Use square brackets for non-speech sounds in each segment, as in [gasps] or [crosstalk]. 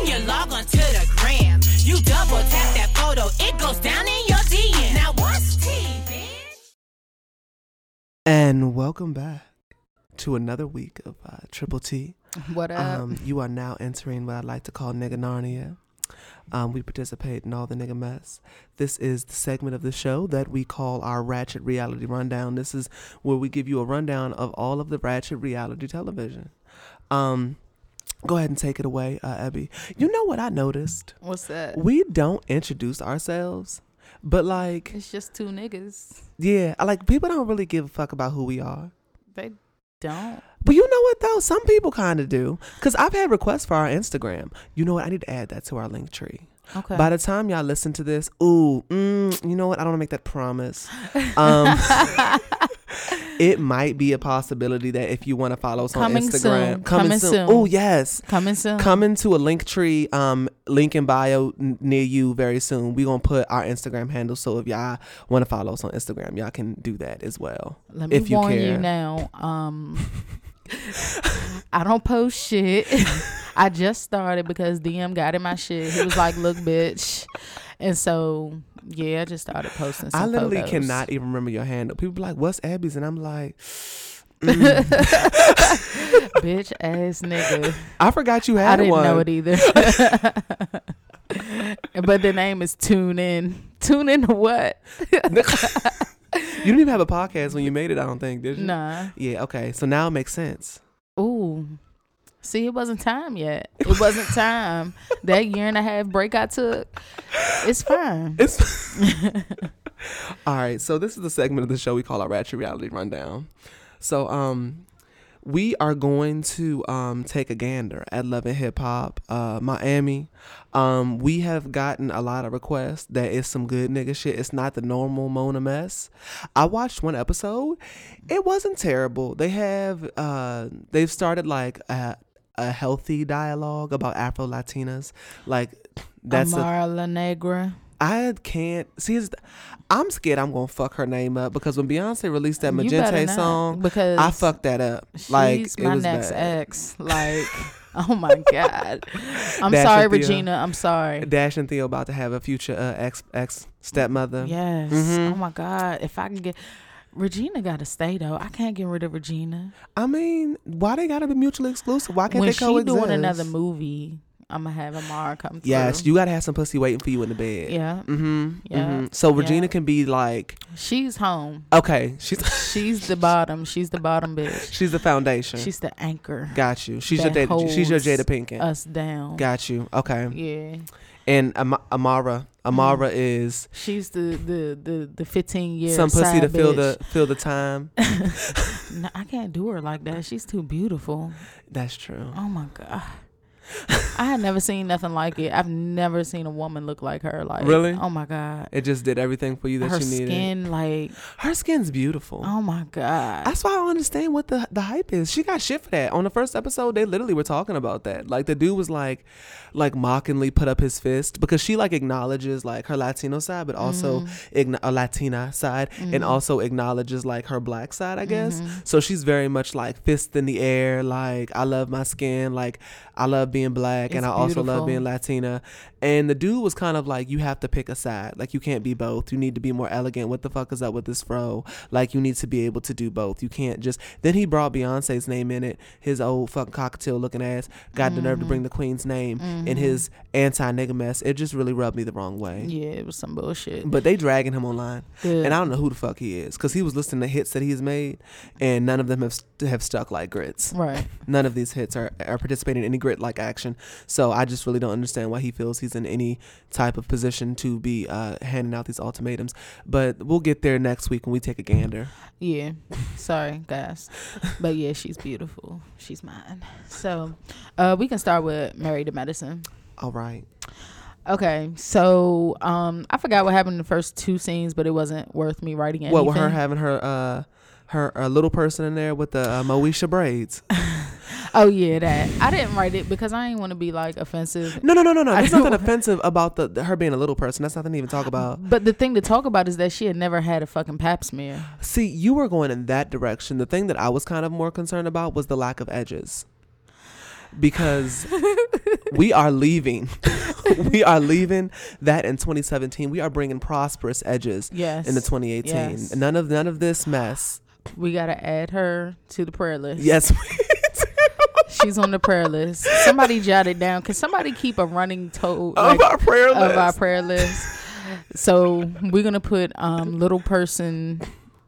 When you log on to the gram, you double tap that photo, it goes down in your DM. Now what's tea, bitch? And welcome back to another week of uh, Triple T. What up? Um, you are now entering what I like to call Nigga Narnia. Um, we participate in all the nigga mess. This is the segment of the show that we call our Ratchet Reality Rundown. This is where we give you a rundown of all of the Ratchet reality television. Um, go ahead and take it away, uh, Abby. You know what I noticed? What's that? We don't introduce ourselves, but like, It's just two niggas. yeah, like people don't really give a fuck about who we are. They don't. But you know what though? Some people kind of do. Cause I've had requests for our Instagram. You know what? I need to add that to our link tree. Okay. By the time y'all listen to this, ooh, mm, you know what? I don't want to make that promise. [laughs] Um, [laughs] it might be a possibility that if you want to follow us Coming on Instagram, soon. Coming soon. Oh yes, Coming soon. coming to a link tree, um, link in bio n- near you very soon. We are gonna put our Instagram handle. So if y'all want to follow us on Instagram, y'all can do that as well. Let me if you warn care. you now. Um, [laughs] I don't post shit. I just started because DM got in my shit. He was like, "Look, bitch," and so yeah, I just started posting. Some I literally photos. cannot even remember your handle. People be like, "What's Abby's?" and I'm like, [laughs] mm. [laughs] bitch ass nigga. "I forgot you had one. I didn't one." know it either. [laughs] but the name is Tune In. Tune in to what? you didn't even have a podcast when you made it. I don't think, did you? Nah. Yeah. Okay. So now it makes sense. Ooh. See, it wasn't time yet. It wasn't [laughs] time. that year and a half break I took, it's fine. It's [laughs] [laughs] all right. So this is the segment of the show we call our Ratchet Reality Rundown. So um, we are going to um take a gander at Love and Hip Hop uh Miami. Um, we have gotten a lot of requests that is some good nigga shit. It's not the normal Mona mess. I watched one episode. It wasn't terrible. They have uh they've started like a a healthy dialogue about Afro Latinas. Like that's a Amara La Negra. I can't see. It's, I'm scared I'm gonna fuck her name up because when Beyonce released that Mi Gente song, because I fucked that up. Like it my was next bad. ex. Like, [laughs] oh my god. I'm Dash sorry. Regina. I'm sorry. Dash and Theo about to have a future uh, ex ex stepmother. Yes. Mhm. Oh my god. If I can get Regina got to stay though. I can't get rid of Regina. I mean, why they gotta be mutually exclusive? Why can't when they she doing another movie, I'm gonna have Amara come through. Yes, you gotta have some pussy waiting for you in the bed. Yeah. Mm-hmm. Yeah. hmm So Regina Yeah. can be like, She's home. okay, she's [laughs] She's the bottom. She's the bottom bitch. she's the foundation. She's the anchor. Got you. She's your Jada, she's your Jada Pinkett. Us down. Got you. Okay. Yeah. And Am- Amara, Amara Mm-hmm. is She's the the the the 15 year some pussy to fill bitch. the fill the time. [laughs] No, I can't do her like that. She's too beautiful. That's true. Oh my god. I had never seen nothing like it. I've never seen a woman look like her. Like Really? Oh my god. It just did everything for you that her you needed. Her skin, like Her skin's beautiful. oh my god. That's why I don't understand what the the hype is. She got shit for that. On the first episode, they literally were talking about that. Like the dude was like, like mockingly put up his fist because she like acknowledges like her Latino side, but also Mm-hmm. ign- a Latina side, and also acknowledges like her black side, I guess. Mm-hmm. So she's very much like fist in the air, like I love my skin, like I love being black, and It's I also love being Latina. And the dude was kind of like, you have to pick a side. Like you can't be both. You need to be more elegant. What the fuck is up with this fro? Like you need to be able to do both. You can't just. Then he brought Beyonce's name in it. His old fucking cocktail looking ass got the nerve to Mm-hmm. bring the queen's name in his anti nigga mess. It just really rubbed me the wrong way. yeah, it was some bullshit. But they dragging him online, Good. and I don't know who the fuck he is, cause he was listening to hits that he's made, and none of them have st- have stuck like grits. right. None of these hits are, are participating in any grit like action. So I just really don't understand why he feels he's in any type of position to be uh, handing out these ultimatums. But we'll get there next week when we take a gander. Yeah. Sorry, guys. But yeah, she's beautiful. She's mine. So, uh, we can start with Married to Medicine. All right. Okay, so um, I forgot what happened in the first two scenes, but it wasn't worth me writing anything. What with her having her uh her uh, little person in there with the uh, Moesha braids? [laughs] oh yeah, that I didn't write it because I didn't want to be like offensive. No, no, no, no, no. [laughs] There's nothing offensive about the, the her being a little person. That's nothing to even talk about. But the thing to talk about is that she had never had a fucking pap smear. See, you were going in that direction. The thing that I was kind of more concerned about was the lack of edges. Because [laughs] we are leaving. [laughs] we are leaving that in 2017. We are bringing prosperous edges Yes. into 2018. Yes. None of none of this mess. We gotta add her to the prayer list. Yes. She's on the prayer list. Somebody jot it down. Can somebody keep a running total of our prayer list. of our prayer list? So we're gonna put um little person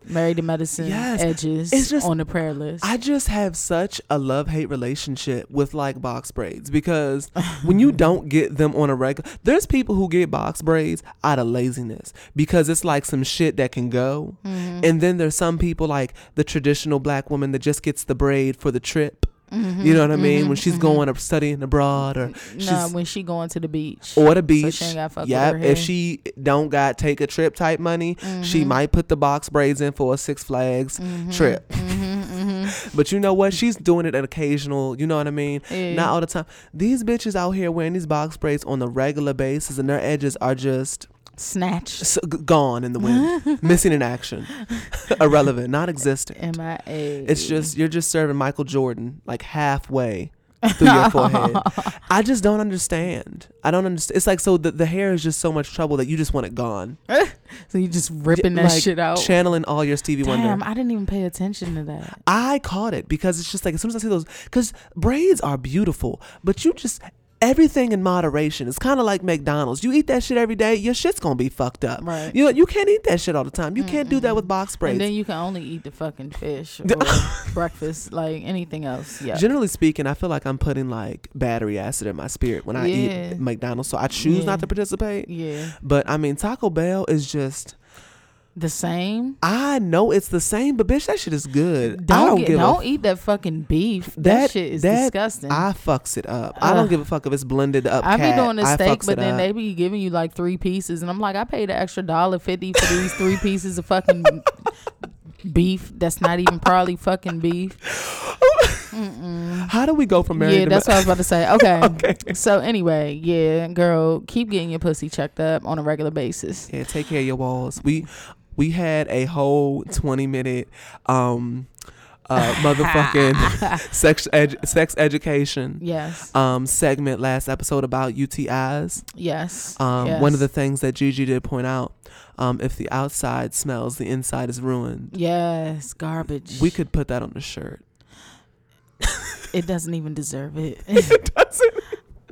married to medicine Yes. edges It's just- on the prayer list. I just have such a love hate relationship with like box braids because when you don't get them on a regular, there's people who get box braids out of laziness because it's like some shit that can go. Mm-hmm. And then there's some people like the traditional black woman that just gets the braid for the trip. Mm-hmm. You know what I mean? When she's going or studying abroad or she's no, when she going to the beach. or the So beach. she ain't gotta fuck with yep. If she don't got take a trip type money, Mm-hmm. she might put the box braids in for a Six Flags trip. Mm-hmm, But you know what? She's doing it an occasional. You know what I mean? Yeah. Not all the time. These bitches out here wearing these box braids on a regular basis, and their edges are just Snatch. s- g- gone in the wind, [laughs] missing in action, [laughs] irrelevant, not existent. M-I-A. It's just you're just serving Michael Jordan like halfway [laughs] through your forehead. I just don't understand. I don't understand. It's like so the, the hair is just so much trouble that you just want it gone. so you just ripping that Like, shit out. channeling all your Stevie Damn, Wonder. I didn't even pay attention to that. I caught it because it's just like as soon as I see those, because braids are beautiful, but you just everything in moderation. It's kind of like McDonald's. You eat that shit every day, your shit's gonna be fucked up. Right. You know, you can't eat that shit all the time. You can't do that with box braids. And then you can only eat the fucking fish or [laughs] breakfast, like anything else. Yeah. Generally speaking, I feel like I'm putting like battery acid in my spirit when I Yeah. eat McDonald's, so I choose Yeah. not to participate. yeah. But I mean, Taco Bell is just. The same. I know it's the same, but bitch, that shit is good. Don't I don't get, give don't a eat that fucking beef. That, that shit is that- disgusting. I fucks it up. I don't give a fuck if it's blended up. I be cat. doing the steak, but then up. they be giving you like three pieces, and I'm like, I paid an extra dollar fifty for these three [laughs] pieces of fucking beef. That's not even probably fucking beef. How do we go from married yeah, that's ma- what I was about to say. Okay. [laughs] Okay. So anyway, yeah, girl, keep getting your pussy checked up on a regular basis. Yeah, take care of your walls. We we had a whole twenty minute um uh [laughs] motherfucking [laughs] sex edu- sex education Yes. um segment last episode about UTIs. Yes. Um yes. one of the things that Gigi did point out, um if the outside smells, the inside is ruined. Yes, garbage. We could put that on the shirt. It doesn't even deserve it. [laughs] It doesn't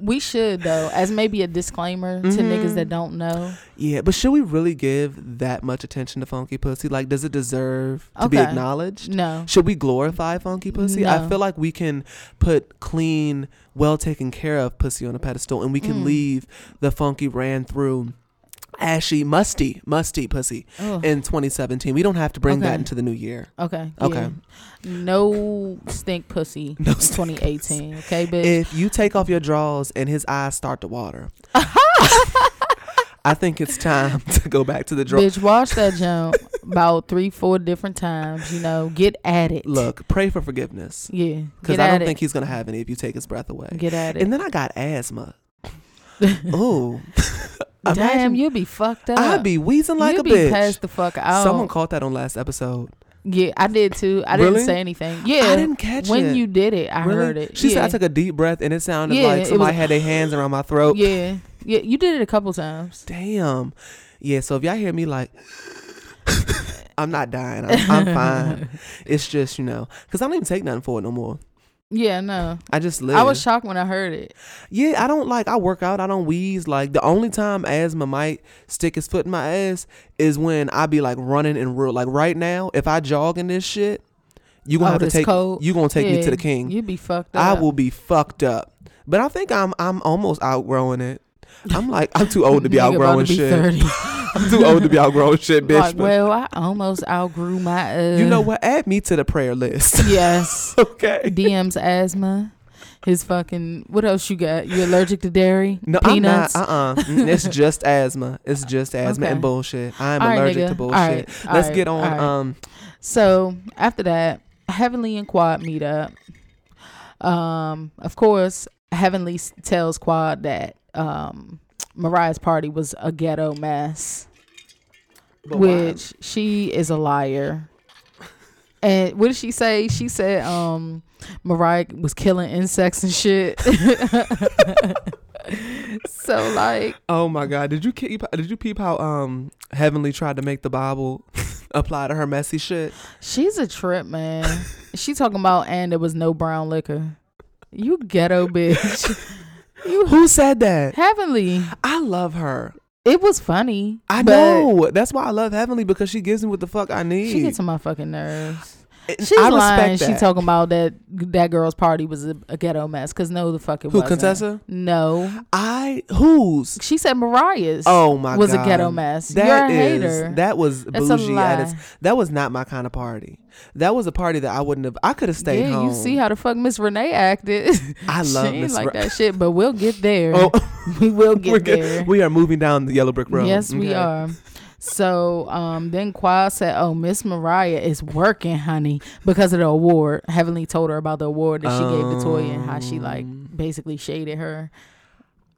we should though, as maybe a disclaimer to Mhm. niggas that don't know. Yeah, but should we really give that much attention to funky pussy? Like, does it deserve to be acknowledged? No. Should we glorify funky pussy? I feel like we can put clean, well taken care of pussy on a pedestal, and we can Mm. leave the funky ran through, ashy, musty, musty pussy Ugh. in 2017. We don't have to bring that into the new year. Okay. Okay. yeah. No stink pussy. [laughs] No in 2018. Okay, bitch. If you take off your drawers and his eyes start to water, [laughs] I think it's time [laughs] to go back to the drawer. bitch, wash that jump about three, four different times. You know, get at it. Look, pray for forgiveness. Yeah. Because I don't it. think he's gonna have any if you take his breath away. Get at it. And then I got asthma. Ooh. Damn, you'd be fucked up. I'd be wheezing like you a be bitch. passed the fuck out. Someone caught that on last episode. yeah, I did too. I Really? didn't say anything. Yeah, I didn't catch when it. When you did it. I Really? heard it. She yeah. said I took a deep breath and it sounded Yeah, like somebody was- had their hands around my throat. Yeah, yeah, you did it a couple times. Damn. Yeah, so if y'all hear me like [laughs] I'm not dying. I'm, I'm [laughs] fine. It's just, you know, because I don't even take nothing for it no more. Yeah, no, I just live. I was shocked when I heard it. Yeah, I don't like. I work out. I don't wheeze. Like the only time asthma might stick his foot in my ass is when I be like running in real. Like right now, if I jog in this shit, you gonna Oh, have to take. cold? You gonna take me to the king. You'd be fucked up. I will be fucked up. But I think I'm. I'm almost outgrowing it. I'm like. I'm too old to be [laughs] outgrowing to be shit. [laughs] 30. I'm too old to be outgrown [laughs] shit, bitch. like, well, I almost outgrew my. Uh, you know what? Add me to the prayer list. [laughs] Yes. okay. DM's asthma. his fucking what else you got? You allergic to dairy? No, Peanuts? I'm not. Uh, uh It's [laughs] just asthma. It's just asthma Okay. and bullshit. I'm All allergic to bullshit. right, Let's right, get on. all. Um, So after that, Heavenly and Quad meet up. Um, of course, Heavenly tells Quad that um Mariah's party was a ghetto mess, but why- which she is a liar. And what did she say? She said um Mariah was killing insects and shit. [laughs] so like Oh my God! Did you keep? Did you peep how um Heavenly tried to make the Bible [laughs] apply to her messy shit? She's a trip, man. she talking about and there was no brown liquor. You ghetto bitch. [laughs] you Who said that? heavenly. I love her. It was funny. I know. That's why I love Heavenly because she gives me what the fuck I need. She gets on my fucking nerves. She's I lying. She talking about that that girl's party was a, a ghetto mess. Cause no, the fuck it Who, wasn't. Contessa? No, I whose? she said Mariah's. Oh my was god, a ghetto mess. That You're a is- hater. That was That's a bougie at. That was not my kind of party. That was a party that I wouldn't have. I could have stayed yeah, home. you see how the fuck Miss Renee acted. I [laughs] love Miss like Re- that shit, but we'll get there. Oh, [laughs] we will [laughs] get good. there. We are moving down the yellow brick road. Yes, we are. So um, then Quad said, "Oh, Miss Mariah is working, honey, because of the award." Heavenly told her about the award that she gave Latoya and how she like Um. basically shaded her.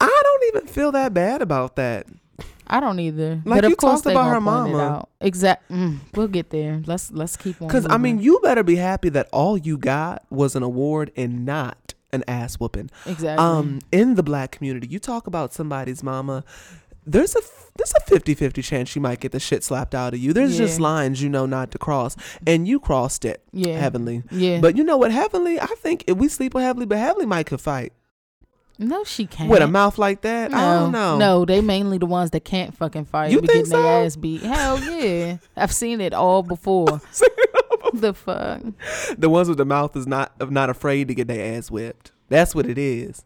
I don't even feel that bad about that. I don't either. Like, but of you course talked about her mama. out. Exact. Mm, we'll get there. Let's let's keep on. Because I mean, you better be happy that all you got was an award and not an ass whooping. exactly. Um, in the black community, you talk about somebody's mama. There's a there's a 50-50 chance she might get the shit slapped out of you. There's just lines you know not to cross, and you crossed it. yeah. Heavenly. Yeah. But you know what, Heavenly? I think if we sleep with Heavenly, but Heavenly might could fight no, she can't. with a mouth like that. No, I don't know. No, they mainly the ones that can't fucking fight. You think getting their ass beat. Hell yeah, [laughs] I've seen it all before. the fuck. the ones with the mouth is not not afraid to get their ass whipped. That's what it is.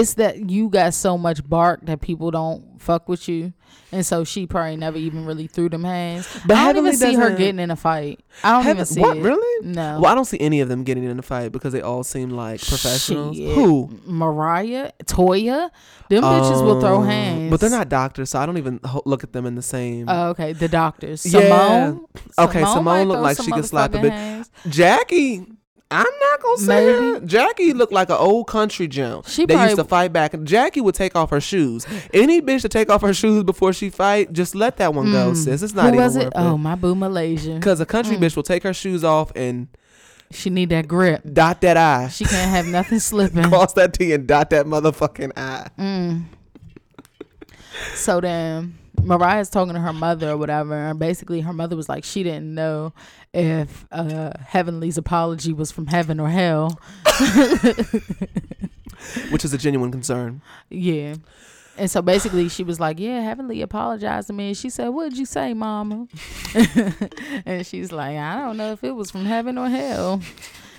It's that you got so much bark that people don't fuck with you, and so she probably never even really threw them hands. But I don't even see her getting in a fight. I don't even see what it. really? No. Well, I don't see any of them getting in a fight because they all seem like professionals. Shit. Who? Mariah, Toya, them bitches will throw Um, hands. But they're not doctors, so I don't even ho- look at them in the same. Oh, okay, the doctors. Yeah. Simone. Okay, Simone might looked like she could slap a bitch. hands. Jackie, I'm not gonna say Maybe. her. Jackie looked like an old country gem. She they used to fight back, Jackie would take off her shoes. Any bitch to take off her shoes before she fight, just let that one go, Mm. sis. It's not Who even was worth it? Oh, my boo Malaysia. Because a country Mm. bitch will take her shoes off and She need that grip. dot that I. She can't have nothing [laughs] slipping. Cross that T and dot that motherfucking I. Mm. So then Mariah's talking to her mother or whatever, and basically her mother was like she didn't know if uh, Heavenly's apology was from heaven or hell. [laughs] Which is a genuine concern. Yeah. And so basically she was like, Yeah, Heavenly apologized to me. And she said, What did you say, Mama? [laughs] and she's like, I don't know if it was from heaven or hell.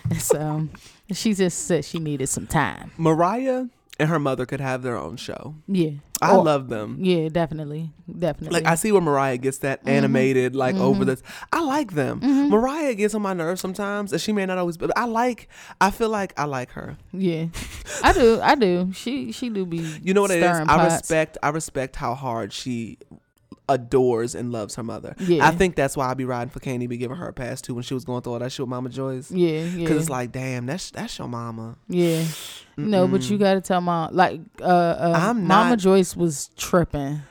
And so she just said she needed some time. Mariah and her mother could have their own show. Yeah. I Or- love them. Yeah, definitely. Definitely. Like I see where Mariah gets that Mm-hmm. animated, like over this. I like them. Mariah gets on my nerves sometimes, and she may not always. But I like. I feel like I like her. Yeah, I do. I do. She she do be. [laughs] You know what it is? stirring I respect. I respect how hard she adores and loves her mother. Yeah. I think that's why I be riding for Candy, be giving her a pass too when she was going through all that shit with Mama Joyce. Yeah, yeah. Because it's like, damn, that's that's your mama. yeah. No, but you gotta tell mom. Like, uh, uh I'm Mama not- Joyce was tripping.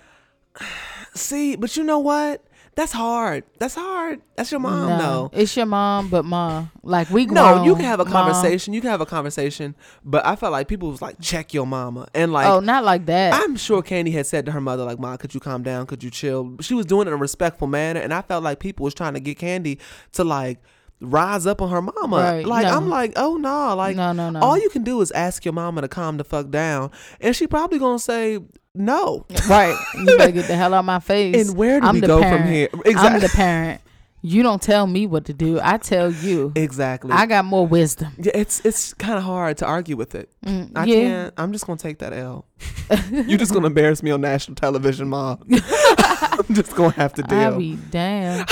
[sighs] See, but you know what? That's hard. That's hard. That's your mom, no, though. it's your mom, but mom, like we No, you can have a Mom- conversation. You can have a conversation, but I felt like people was like, check your mama, and like, oh, not like that. I'm sure Candy had said to her mother, like, "Ma, could you calm down? Could you chill?" She was doing it in a respectful manner, and I felt like people was trying to get Candy to like rise up on her mama. Right, Like no. I'm like, oh no, like no, no, no. all you can do is ask your mama to calm the fuck down, and she probably gonna say no. right. [laughs] You better get the hell out of my face. And where do I'm we go parent. from here? I'm Exactly. the [laughs] parent. You don't tell me what to do. I tell you. Exactly. I got more wisdom. yeah, it's it's kind of hard to argue with it. Mm, I yeah. can't. I'm just gonna take that L. [laughs] You're just gonna embarrass me on national television, mom. I'm just gonna have to I deal. be damn.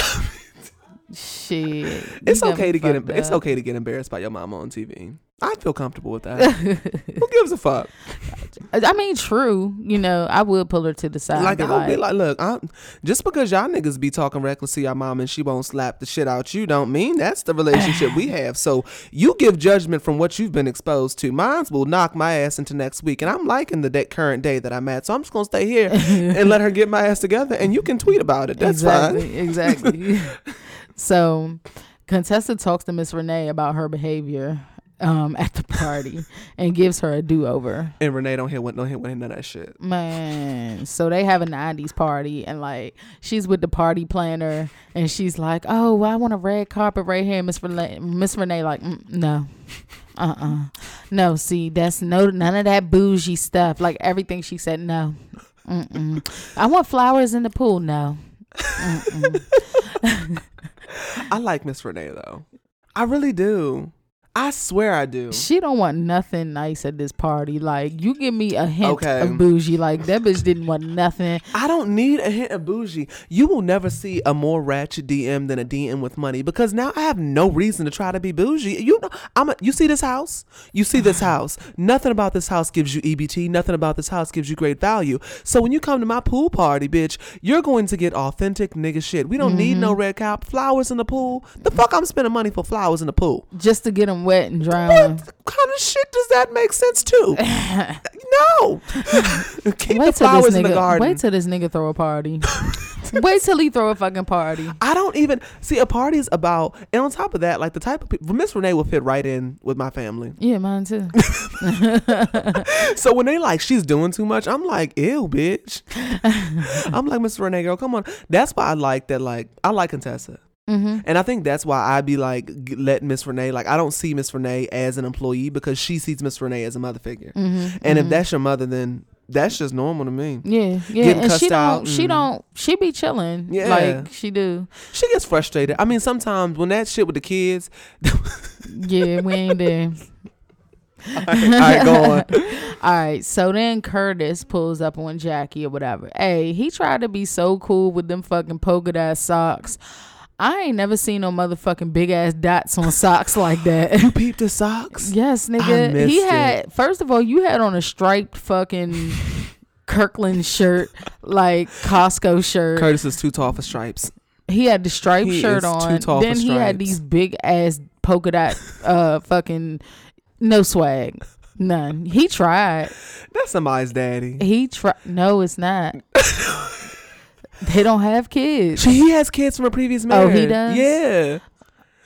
Shit. It's okay to get em- it's okay to get embarrassed by your mama on TV. I feel comfortable with that. [laughs] Who gives a fuck? I mean, true. You know, I would pull her to the side. Like I would be like, look, I'm, just because y'all niggas be talking reckless to your mom and she won't slap the shit out you, don't mean that's the relationship we [sighs] have. So you give judgment from what you've been exposed to. Mines will knock my ass into next week, and I'm liking the day, current day that I'm at. So I'm just gonna stay here [laughs] and let her get my ass together, and you can tweet about it. That's exactly, fine. Exactly. [laughs] so, Contessa talks to Miss Renee about her behavior um, at the party [laughs] and gives her a do over. And Renee don't hit with don't hit with none of that shit. Man, so they have a '90s party, and like she's with the party planner, and she's like, "Oh, well, I want a red carpet right here." Miss Renee, Miss Renee, like, mm, no, uh, uh no. See, that's no none of that bougie stuff. Like everything she said, no. Mm-mm. I want flowers in the pool. No. [laughs] [laughs] I like Miss Renee though. I really do. I swear I do. She don't want nothing nice at this party. Like you give me a hint Okay. of bougie. Like that bitch didn't want nothing. [laughs] I don't need a hint of bougie. You will never see a more ratchet DM than a DM with money because now I have no reason to try to be bougie. You know, I'm a, you see this house? You see this [sighs] house. Nothing about this house gives you EBT. Nothing about this house gives you great value. So when you come to my pool party, bitch, you're going to get authentic nigga shit. We don't need no mm-hmm. red cap flowers in the pool. The fuck I'm spending money for flowers in the pool. Just to get them wet and What kind of shit does that make sense to? [laughs] no. [laughs] Keep Wait till flowers this in the nigga. garden. Wait till this nigga throw a party. [laughs] wait till he throw a fucking party. I don't even see a party is about, and on top of that, like the type of people, Miss Renee will fit right in with my family. Yeah, mine too. So when they like she's doing too much, I'm like, ew, bitch. I'm like, Miss Renee, girl, come on. That's why I like that. Like, I like Contessa. Mm-hmm. And I think that's why I be like let Miss Renee like I don't see Miss Renee as an employee because she sees Miss Renee as a mother figure. Mm-hmm. And if that's your mother, then that's just normal to me. Yeah, yeah, Getting and she don't, she don't, she be chilling. Yeah. like she do. She gets frustrated. I mean, sometimes when that shit with the kids, [laughs] Yeah, we ain't there. all right, go on. [laughs] All right, so then Curtis pulls up on Jackie or whatever. Hey, he tried to be so cool with them fucking polka dot socks. I ain't never seen no motherfucking big ass dots on socks like [laughs] that. You peeped the socks. yes, nigga. He it. had first of all, you had on a striped fucking Kirkland shirt, like Costco shirt. Curtis is too tall for stripes. He had the striped He shirt on. then he had these big ass polka dot uh fucking no swag. None. He tried. That's somebody's daddy. He tried. No, it's not. [laughs] they don't have kids. She, he has kids from a previous marriage. Oh, he does? Yeah.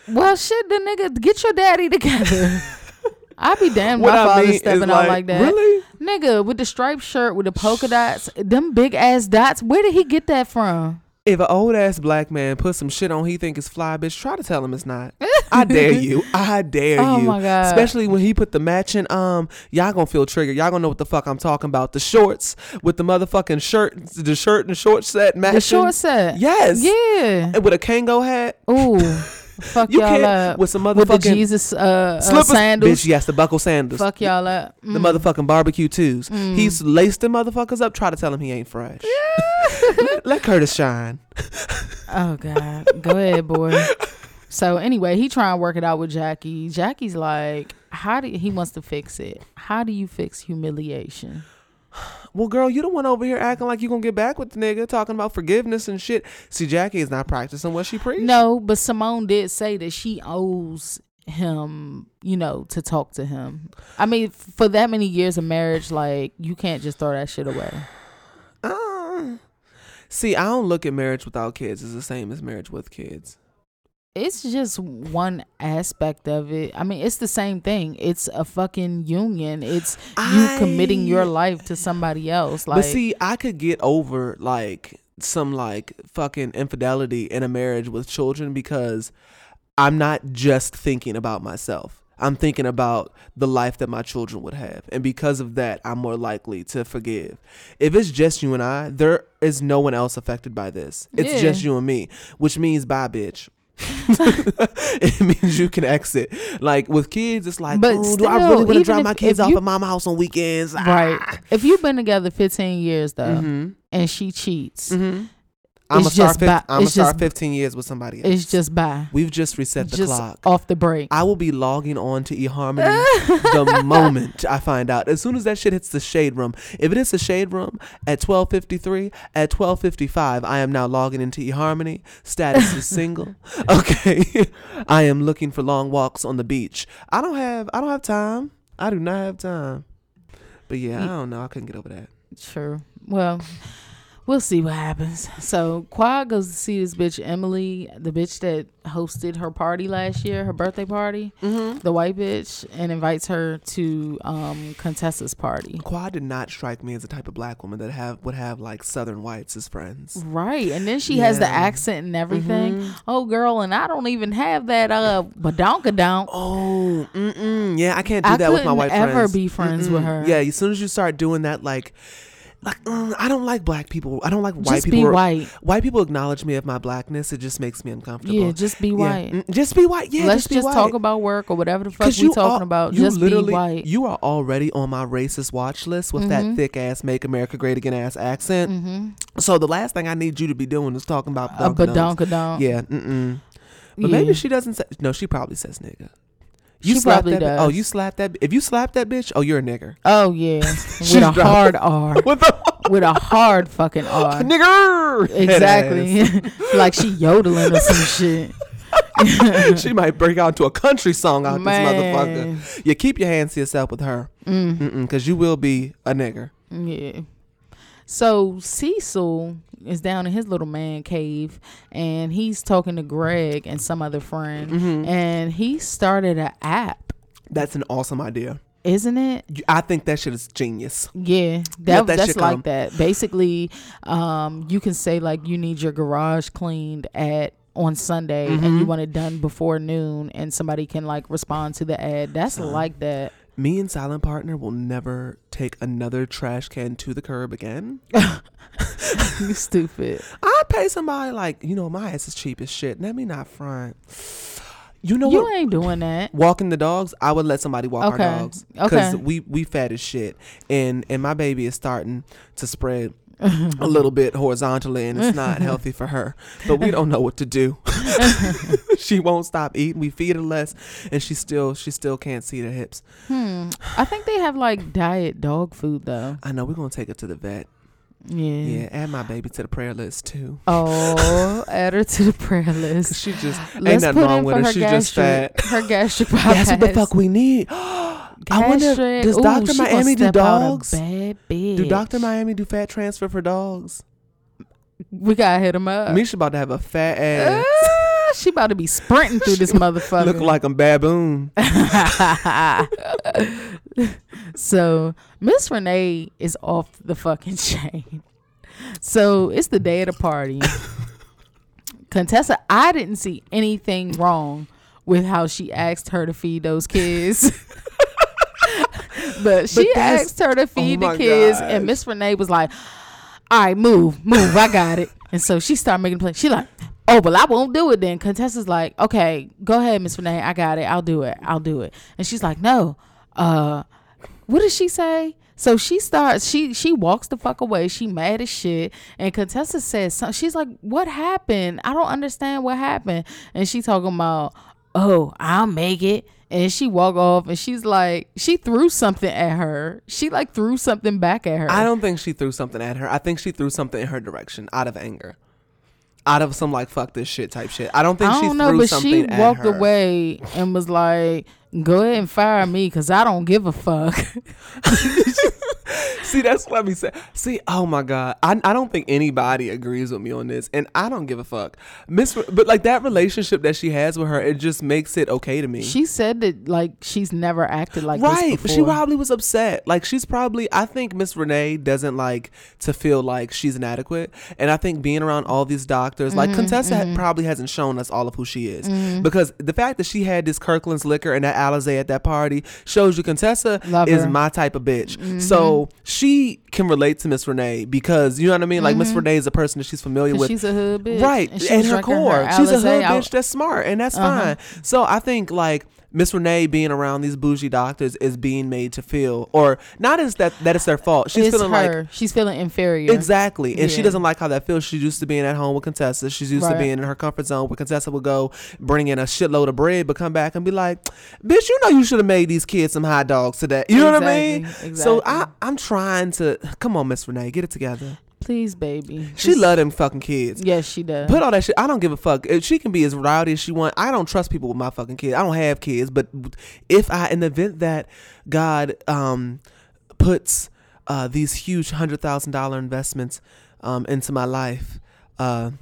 Well, shit, the nigga, get your daddy together. [laughs] I be damned What my I father stepping out like that. Really? Nigga, with the striped shirt with the polka dots, them big ass dots. Where did he get that from? If an old ass black man put some shit on he think is fly, bitch, try to tell him it's not. I dare [laughs] you. I dare Oh you. my God. Especially when he put the matching um y'all gonna feel triggered. Y'all gonna know what the fuck I'm talking about. The shorts with the motherfucking shirt the shirt and short set matching. The short set. Yes. Yeah. And with a Kangol hat. Ooh. [laughs] Fuck You y'all up. with some with the Jesus uh, uh, Slippers. sandals. Bitch, yes, the buckle sandals. Fuck y'all up. The Mm. motherfucking barbecue twos. He's laced the motherfuckers up. Try to tell him he ain't fresh. [laughs] Let Curtis shine. [laughs] Oh God. Go ahead, boy. So anyway, he trying to work it out with Jackie. Jackie's like, how do he wants to fix it? How do you fix humiliation? Well, girl, you don't want over here acting like you gonna get back with the nigga, talking about forgiveness and shit. See, Jackie is not practicing what she preached. No, but Simone did say that she owes him, you know, to talk to him. I mean, for that many years of marriage, like you can't just throw that shit away. Uh, see, I don't look at marriage without kids as the same as marriage with kids. It's just one aspect of it. I mean, it's the same thing. It's a fucking union. It's you committing your life to somebody else. Like, but see, I could get over like some like fucking infidelity in a marriage with children because I'm not just thinking about myself. I'm thinking about the life that my children would have. And because of that, I'm more likely to forgive. If it's just you and I, there is no one else affected by this. It's Yeah. just you and me, which means bye, bitch. [laughs] it means you can exit. Like with kids, it's like, But "Ooh, do I really want to drop if- my kids off you- at mama house on weekends? right? If you've been together 15 years though, Mm-hmm. and she cheats, Mm-hmm. I'm It's a star. just Fif- bye. I'm a It's star just- 15 years with somebody else. It's just by. We've just reset the just clock. off the break. I will be logging on to eHarmony [laughs] the moment I find out. As soon as that shit hits the shade room. If it hits the shade room at 12:53, at 12:55, I am now logging into eHarmony. Status is [laughs] single. Okay. [laughs] I am looking for long walks on the beach. I don't have I don't have time. I do not have time. But yeah, I don't know. I couldn't get over that. True. Well, we'll see what happens. So Quad goes to see this bitch Emily, the bitch that hosted her party last year, her birthday party, Mm-hmm. the white bitch, and invites her to um, Contessa's party. Quad did not strike me as the type of black woman that have would have like southern whites as friends. Right, and then she has the Mm-hmm. accent and everything. Oh, girl, and I don't even have that uh badonkadonk. Oh, mm-mm. yeah, I can't do I that with my white ever friends. be friends with Mm-mm. her. Yeah, as soon as you start doing that, like, like mm, I don't like black people. I don't like white people. Just people. be white. White people acknowledge me of my blackness. It just makes me uncomfortable. Yeah, just be white. mm, Just be white. Yeah, Let's just, be just white. talk about work or whatever the fuck we talking al- about. Just be white. Mm-hmm. You are already on my racist watch list with that thick ass "Make America Great Again" ass accent. So the last thing I need you to be doing is talking about a badonkadonks. badonkadonk. Yeah, mm-mm. But Yeah. maybe she doesn't say. No, she probably says nigga. You She slap that. bi- Oh, you slap that. If you slap that bitch, oh, you're a nigger. Oh yeah, [laughs] [laughs] with a hard R, What the with a hard fucking [laughs] R. nigger? Exactly, like she yodeling or some shit. She might break out into a country song out Man. this motherfucker. You keep your hands to yourself with her, Mm. because you will be a nigger. Yeah. So Cecil is down in his little man cave, and he's talking to Greg and some other friend, Mm-hmm. and he started an app, That's an awesome idea. isn't it? I think that shit is genius. Yeah, that, that that's like come. that. Basically, um, you can say like you need your garage cleaned at on Sunday and Mm-hmm. you want it done before noon, and somebody can like respond to the ad. That's like that. Me and Silent Partner will never take another trash can to the curb again. [laughs] you stupid. I pay somebody like, you know, my ass is cheap as shit. Let me not front. You know what You what? ain't doing that. Walking the dogs, I would let somebody walk Okay. our dogs Okay. we we fat as shit, and and my baby is starting to spread a little bit horizontally, and it's not [laughs] healthy for her. But we don't know what to do. [laughs] she won't stop eating. We feed her less, and she still she still can't see the hips. Hmm. I think they have like diet dog food though. I know we're gonna take her to the vet. Yeah. Yeah, add my baby to the prayer list too. Oh, add her to the prayer list. [laughs] she just Let's ain't nothing put wrong in with her. her She's just gastric. fat. Her gastric bypass. That's what the fuck we need. [gasps] [gasps] [gasps] I wonder, Gastric. does Dr. Miami do step out a dogs? Do Dr. Miami do fat transfer for dogs? We gotta hit him up. Misha about to have a fat ass. Ah, she about to be sprinting through this [laughs] motherfucker. Look like a baboon. [laughs] so Miss Renee is off the fucking [laughs] chain. So it's the day of the party. Contessa, I didn't see anything wrong with how she asked her to feed those kids. [laughs] but she that's- asked her to feed oh the kids, gosh. and Miss Renee was like, "All right, move, move, I got it." And so she started making plans. She like, "Oh, well, I won't do it then." Contessa's like, "Okay, go ahead, Miss Renee, I got it. I'll do it. I'll do it." And she's like, "No, uh, what did she say?" So she starts. She she walks the fuck away. She mad as shit. And Contessa says, "She's like, what happened? I don't understand what happened." And she talking about, "Oh, I'll make it." And she walk off, and she's like, she threw something at her. She like threw something back at her. I don't think she threw something at her. I think she threw something in her direction out of anger. Out of some like fuck this shit type shit. I don't think I she don't threw know, but something she walked away and was like, "Go ahead and fire me, cause I don't give a fuck." [laughs] See, that's what me say. See, oh my god, I, I don't think anybody agrees with me on this, and I don't give a fuck, Miss. But like that relationship that she has with her, it just makes it okay to me. she said that like she's never acted like right, she probably was upset. Like she's probably, I think Miss Renee doesn't like to feel like she's inadequate, and I think being around all these doctors, like Mm-hmm, Contessa ha- probably hasn't shown us all of who she is, Mm. because the fact that she had this Kirkland's liquor and that Alizé at that party shows you Contessa Love is her. my type of bitch. So she can relate to Miss Renee because you know what I mean. Like Miss Renee is a person that she's familiar Mm-hmm. with. she's a hood bitch, Right, and her core. her She's a hood out- bitch that's smart, and that's Uh-huh. fine. So I think like Miss Renee being around these bougie doctors is being made to feel, or not as that that it's their fault. She's it's feeling her. like She's feeling inferior. Exactly. And she doesn't like how that feels. She's used to being at home with Contessa. She's used to being in her comfort zone where Contessa would go bring in a shitload of bread, but come back and be like, bitch, you know you should have made these kids some hot dogs today. You know what I mean? Exactly, So I. I'm trying to, come on, Miss Renee, get it together. Please, baby. She Just- love them fucking kids. Yes, she does. Put all that shit. I don't give a fuck. If she can be as rowdy as she want. I don't trust people with my fucking kids. I don't have kids, but if I, in the event that God um puts uh these huge hundred thousand dollar investments um into my life, uh.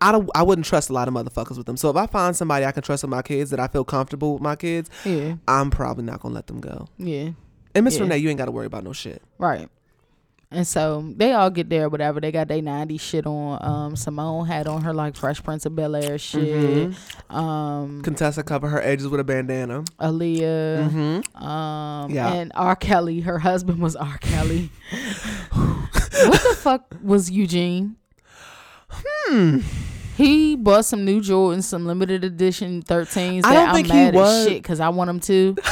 I don't. I wouldn't trust a lot of motherfuckers with them. So if I find somebody I can trust with my kids that I feel comfortable with my kids, yeah, I'm probably not gonna let them go. yeah, And Miss Yeah. Renee, you ain't got to worry about no shit. right. And so they all get there, whatever. They got their 90s shit on. Um, Simone had on her like Fresh Prince of Bel Air shit. Um, Contessa covered her edges with a bandana. Aaliyah. Mm-hmm. Um, Yeah. and R. Kelly, her husband was R. Kelly. [laughs] what the fuck was Eugene? Hmm. He bought some new Jordans, some limited edition 13s. I that don't I'm think he mad was- shit because I want them to. [laughs]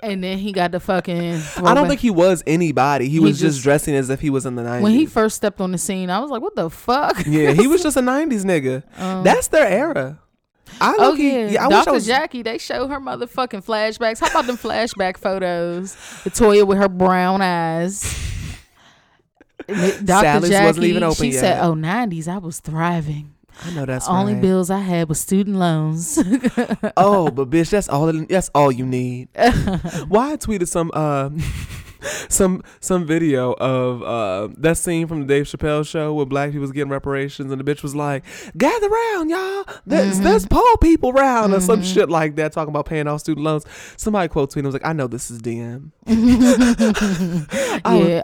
and then he got the fucking. I don't think he was anybody. He, He was just, just- dressing as if he was in the 90s. when he first stepped on the scene, I was like, "What the fuck?" yeah, he was [laughs] just a 90s nigga. Um, That's their era. I Oh yeah, I wish I Dr. was, Jackie. They show her motherfucking flashbacks. How about them flashback photos? Latoya with her brown eyes. [laughs] Dr. Sally's Jackie. wasn't even open she yet. said, "Oh, '90s, I was thriving. I know that's Only right. bills I had was student loans." [laughs] Oh, but bitch, that's all. That's all you need. [laughs] Why I tweeted some uh, [laughs] some some video of uh that scene from the Dave Chappelle show where black people was getting reparations and the bitch was like, "Gather round, y'all. There's Mm-hmm. there's poor people round or some shit like that, talking about paying off student loans." Somebody quote tweeted, "I was like, "I know this is DM." yeah,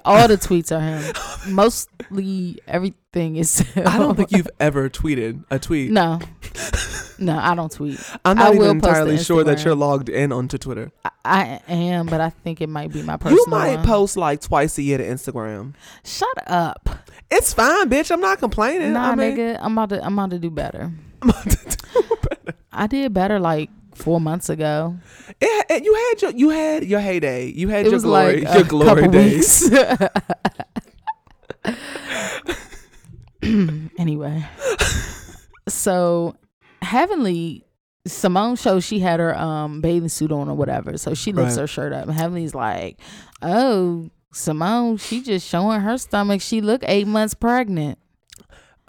all the tweets are him. Mostly everything is. [laughs] I don't think you've [laughs] ever tweeted a tweet. No, no, I don't tweet. I'm not will even entirely sure that you're logged in onto Twitter. I, I am, but I think it might be my personal. You might one. post like twice a year to Instagram. Shut up. It's fine, bitch. I'm not complaining. Nah, I mean, nigga, I'm about to I'm about to do better. [laughs] I'm about to do better. I did better like four months ago. It, it- you had your you had your heyday. You had It your glory like your glory days. [clears throat] anyway, so Heavenly Simone shows she had her um bathing suit on or whatever, so she lifts Right. her shirt up. And Heavenly's like, "Oh, Simone, she just showing her stomach. She look eight months pregnant."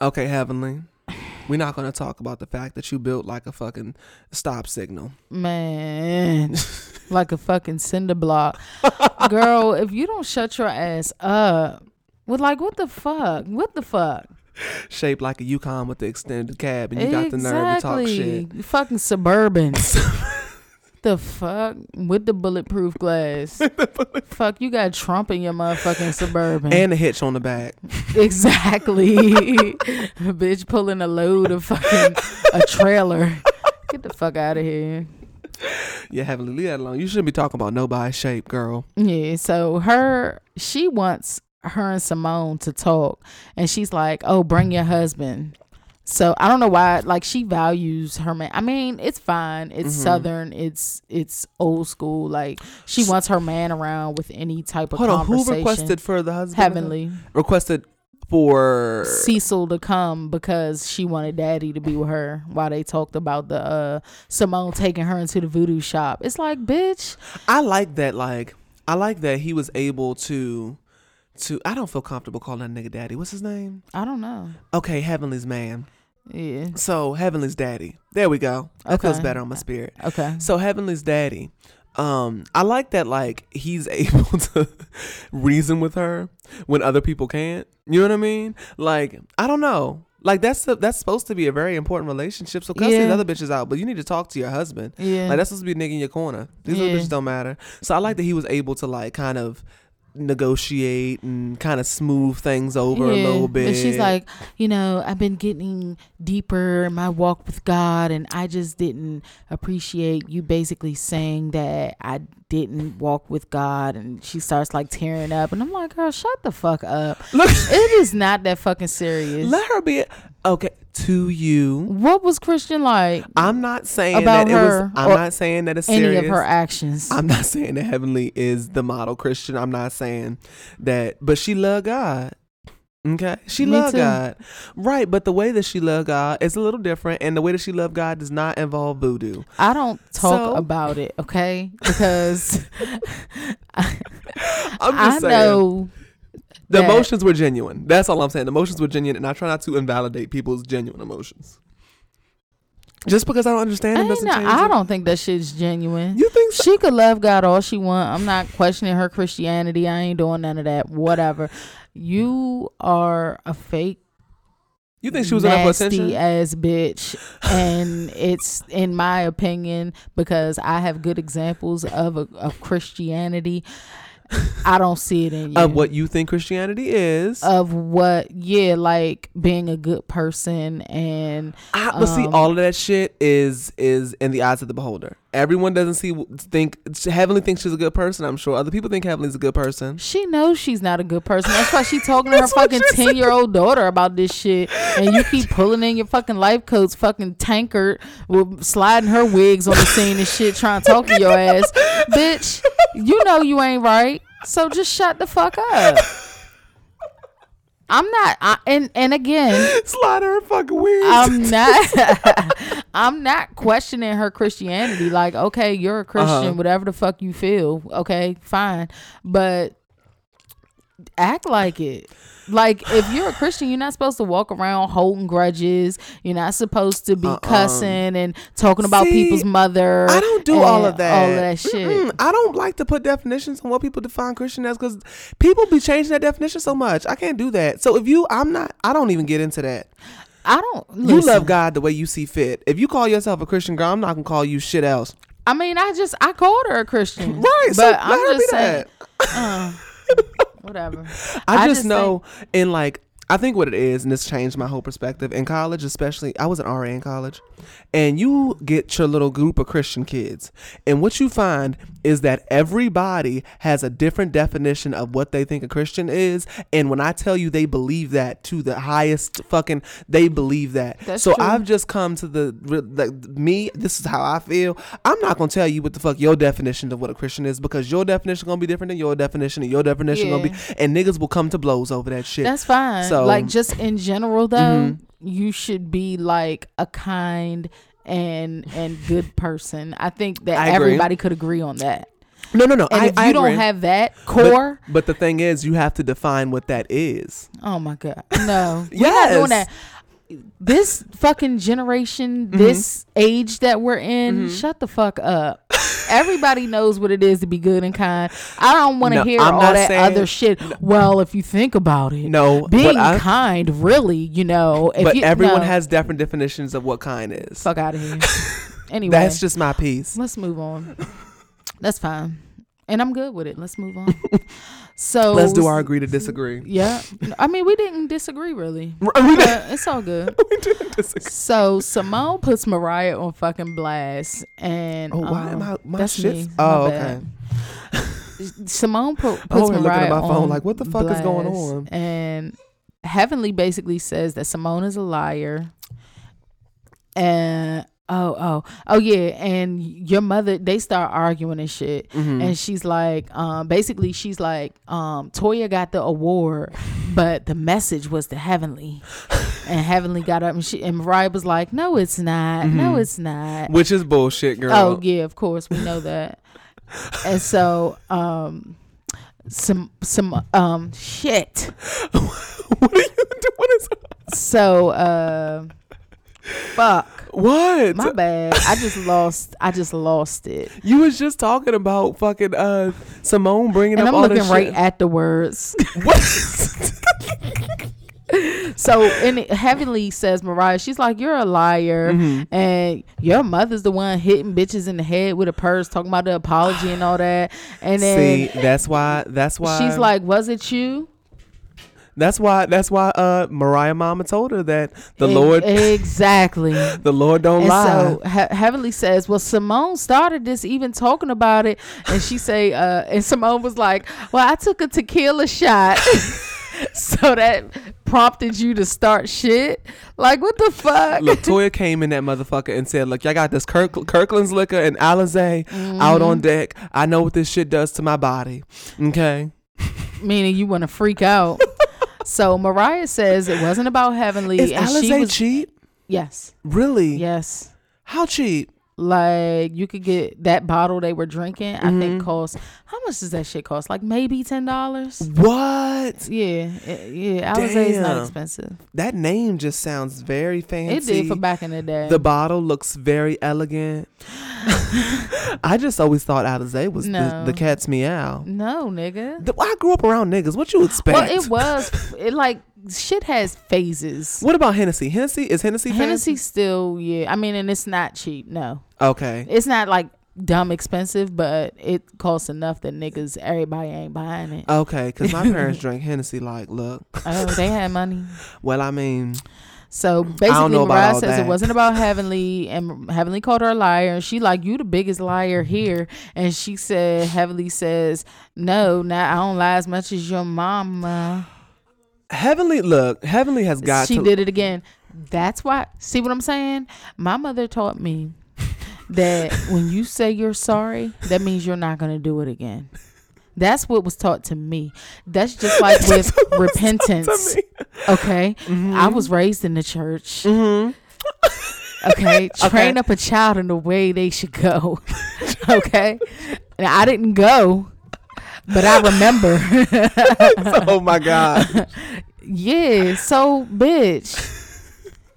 Okay, Heavenly. We're not gonna talk about the fact that you built like a fucking stop signal. Man, [laughs] like a fucking cinder block. [laughs] Girl, if you don't shut your ass up, with like, what the fuck? What the fuck? [laughs] Shaped like a Yukon with the extended cab, and you got the nerve to talk shit. You fucking [laughs] suburban. the fuck? With the bulletproof glass. [laughs] fuck, you got Trump in your motherfucking suburban. And a hitch on the back. exactly. bitch pulling a load of fucking a trailer. Get the fuck out of here. Yeah, Heavenly, leave that alone. You shouldn't be talking about nobody's shape, girl. Yeah, so her she wants her and Simone to talk and she's like, "Oh, bring your husband." So I don't know why like she values her man. I mean, it's fine. It's Mm-hmm. southern. It's it's old school. Like she wants her man around with any type of Hold on, who requested for the husband? Heavenly Requested for Cecil to come because she wanted Daddy to be with her while they talked about the uh Simone taking her into the voodoo shop. It's like, bitch, I like that. Like, I like that he was able to, to. I don't feel comfortable calling that nigga daddy. What's his name? I don't know. Okay, Heavenly's man. Yeah. So Heavenly's daddy. There we go. That feels Okay. better on my spirit. Okay. So Heavenly's daddy. Um, I like that. Like he's [laughs] able to reason with her when other people can't. You know what I mean? Like I don't know. Like that's the, that's supposed to be a very important relationship. So cuss these Yeah. other bitches out, but you need to talk to your husband. Yeah. Like that's supposed to be a nigga in your corner. These other bitches don't matter. So I like that he was able to like kind of negotiate and kind of smooth things over a little bit. But she's like, you know, I've been getting deeper in my walk with God, and I just didn't appreciate you basically saying that I didn't walk with God. And she starts like tearing up, and I'm like, girl, shut the fuck up. Look, It is not that fucking serious. let her be. Okay, to you. What was Christian like? I'm not saying About that it was. her I'm not saying that it's Any serious. of her actions? I'm not [laughs] saying that Heavenly is the model Christian. I'm not saying that, but she loved God. Okay, she Me loved too. God, right? But the way that she loved God is a little different, and the way that she loved God does not involve voodoo. I don't talk So- about it, okay? Because [laughs] I'm [laughs] I just saying know the that- emotions were genuine. That's all I'm saying. The emotions were genuine, and I try not to invalidate people's genuine emotions. Just because I don't understand I, doesn't know- change. I it. don't think that shit's genuine. You think so? She could love God all she want. I'm not questioning her Christianity. I ain't doing none of that. Whatever. You are a fake You think she was in there for nasty attention? ass bitch, and it's in my opinion because I have good examples of a, of Christianity. [laughs] I don't see it in you. Of what you think Christianity is. Of what? Yeah, like being a good person and I, but see, um, all of that shit is is in the eyes of the beholder. Everyone doesn't see think Heavenly thinks she's a good person. I'm sure other people think Heavenly's a good person. She knows she's not a good person. That's why she talking to [laughs] her fucking ten year old daughter about this shit. And you keep [laughs] pulling in your fucking life coats, fucking tankard, with sliding her wigs on the scene and shit, trying to talk to your ass, [laughs] bitch. You know you ain't right. So just shut the fuck up. I'm not. I, and and again, [laughs] Slide her fucking weird. I'm [laughs] not. [laughs] I'm not questioning her Christianity. Like, okay, you're a Christian, Uh-huh. whatever the fuck you feel. Okay, fine, but act like it. Like, if you're a Christian, you're not supposed to walk around holding grudges. You're not supposed to be Uh-uh. cussing and talking about See, people's mother. I don't do all of that. All of that shit. Mm-mm. I don't like to put definitions on what people define Christian as because people be changing that definition so much. I can't do that. So if you, I'm not. I don't even get into that. I don't. You love God the way you see fit. If you call yourself a Christian girl, I'm not gonna call you shit else. I mean, I just I called her a Christian, Right. But so I'm just be saying, that. uh, [laughs] whatever. I, I just just know in like I think what it is, and this changed my whole perspective in college, especially. I was an RA in college, and you get your little group of Christian kids, and what you find is that everybody has a different definition of what they think a Christian is, and when I tell you they believe that to the highest fucking, they believe that. That's so true. I've just come to the like me. This is how I feel. I'm not gonna tell you what the fuck your definition of what a Christian is because your definition gonna be different than your definition, and your definition gonna be, and niggas will come to blows over that shit. That's fine. So- like just in general though, Mhm. you should be like a kind and and good person. I think that I everybody could agree on that. no, no, no. And I, if you I don't agree. have that core, but, the thing is, you have to define what that is. oh my god, no, [laughs] we're not doing that. This fucking generation, Mm-hmm. this age that we're in, shut the fuck up. Everybody knows what it is to be good and kind. I don't want to No, hear I'm all that saying- other shit. Well, if you think about it, No, being I- kind, really, you know, if but you, everyone no, has different definitions of what kind is. fuck out of here. [laughs] anyway, That's just my piece. let's move on. That's fine, and I'm good with it. Let's move on. [laughs] So Let's do our agree to disagree. Yeah, I mean we didn't disagree really. [laughs] It's all good. [laughs] we didn't disagree. So Simone puts Mariah on fucking blast, and Oh, why am um, I? My me. Oh, okay. [laughs] Simone pu- puts I'm over looking Mariah at my phone on like, what the fuck is going on? And Heavenly basically says that Simone is a liar. And oh oh oh yeah, and your mother they start arguing and shit, Mm-hmm. and she's like, um, basically she's like, um, Toya got the award, but the message was to Heavenly, [laughs] and Heavenly got up and she and Mariah was like, no, it's not, no, Mhm. it's not. Which is bullshit, girl. Oh yeah, of course we know that. and so um some some um shit. [laughs] what are you doing? What is So uh fuck. what? My bad. I just lost I just lost it. You was just talking about fucking uh Simone bringing And up I'm all looking this right shit. at the words. What? [laughs] So and it heavily says Mariah, she's like, You're a liar Mhm. and your mother's the one hitting bitches in the head with a purse, talking about the apology and all that. And then See, that's why. That's why she's like, Was it you? That's why. That's why. Uh, Mariah Mama told her that the Lord, [laughs] Exactly. the Lord don't and lie. so he- Heavenly says, "Well, Simone started this, even talking about it." And she say, uh, and Simone was like, "Well, I took a tequila shot, [laughs] so that prompted you to start shit. Like what the fuck? Look, Toya came in that motherfucker and said, "Look, y'all got this Kirk- Kirkland's liquor and Alizé out on deck. I know what this shit does to my body. Okay, Meaning you want to freak out. [laughs] so Mariah says it wasn't about Heavenly, is and she Alizé was cheap? yes, Really? yes. How cheap? Like you could get that bottle they were drinking. I think Mm-hmm. cost how much does that shit cost? Like maybe ten dollars. What? Yeah, it- yeah. Alizé is not expensive. That name just sounds very fancy. It did for back in the day. The bottle looks very elegant. [laughs] I just always thought Alizé was No. the, the cat's meow. no, nigga. The- I grew up around niggas. What you expect? Well, it was. It like shit has phases. What about Hennessy? Hennessy is Hennessy. Hennessy still, yeah. I mean, and it's not cheap. No, Okay. it's not like dumb expensive, but it costs enough that niggas, everybody ain't buying it. Okay, because my parents [laughs] drank Hennessy. Like, look, oh, they had money. [laughs] well, I mean, So basically, Mariah says that. it wasn't about [laughs] Heavenly, and Heavenly called her a liar. And she like, "You the biggest liar here." And she said, Heavenly says, "No, now I don't lie as much as your mama." Heavenly, look, Heavenly has got she to. did it again. That's why. See what I'm saying? My mother taught me that when you say you're sorry, that means you're not gonna do it again. That's what was taught to me. That's just like with repentance. Okay, I was raised in the church. [laughs] Okay, train up a child in the way they should go. [laughs] okay, and I didn't go, but I remember. [laughs] oh my God. Yeah, so bitch.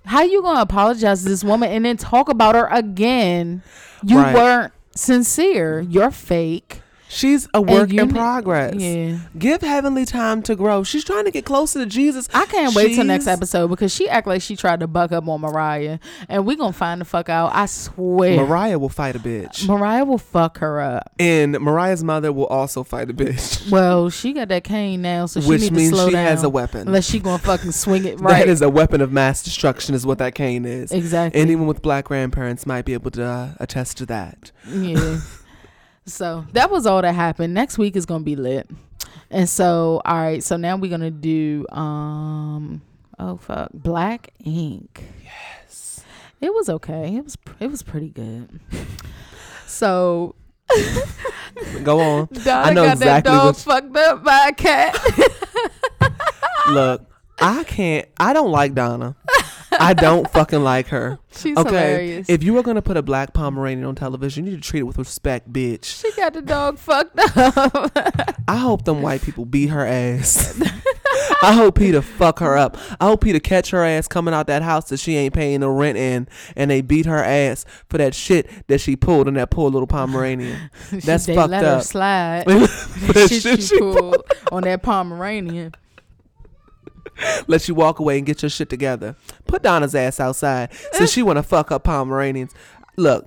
How you gonna apologize to this woman and then talk about her again? You Right. weren't sincere. You're fake. She's a work in progress. Yeah. Give Heavenly time to grow. She's trying to get closer to Jesus. I can't wait till next episode because she act like she tried to buck up on Mariah. And we gonna find the fuck out. I swear. Mariah will fight a bitch. Mariah will fuck her up. and Mariah's mother will also fight a bitch. [laughs] Well, she got that cane now, so she Which need means to slow she down. has a weapon. Unless she gonna fucking swing it [laughs] right. That is a weapon of mass destruction, is what that cane is. exactly. Anyone with black grandparents might be able to uh, attest to that. Yeah. [laughs] so that was all that happened. Next week is gonna be lit. And so, all right. So now we're gonna do um. Oh fuck, Black Ink. Yes. It was okay. It was it was pretty good. [laughs] So [laughs] Go on. [laughs] Donna know got exactly that dog what- fucked up by a cat. Look, I can't. I don't like Donna. I don't fucking like her. [laughs] She's Okay, hilarious. if you were gonna put a black Pomeranian on television, you need to treat it with respect, bitch. she got the dog fucked up. [laughs] I hope them white people beat her ass. [laughs] I hope Peter fuck her up. I hope Peter catch her ass coming out that house that she ain't paying the rent in, and they beat her ass for that shit that she pulled in that poor little Pomeranian. That's they fucked let her up. slide. That shit shit she she pulled on that Pomeranian. [laughs] let you walk away and get your shit together. Put Donna's ass outside since she want to fuck up Pomeranians. Look,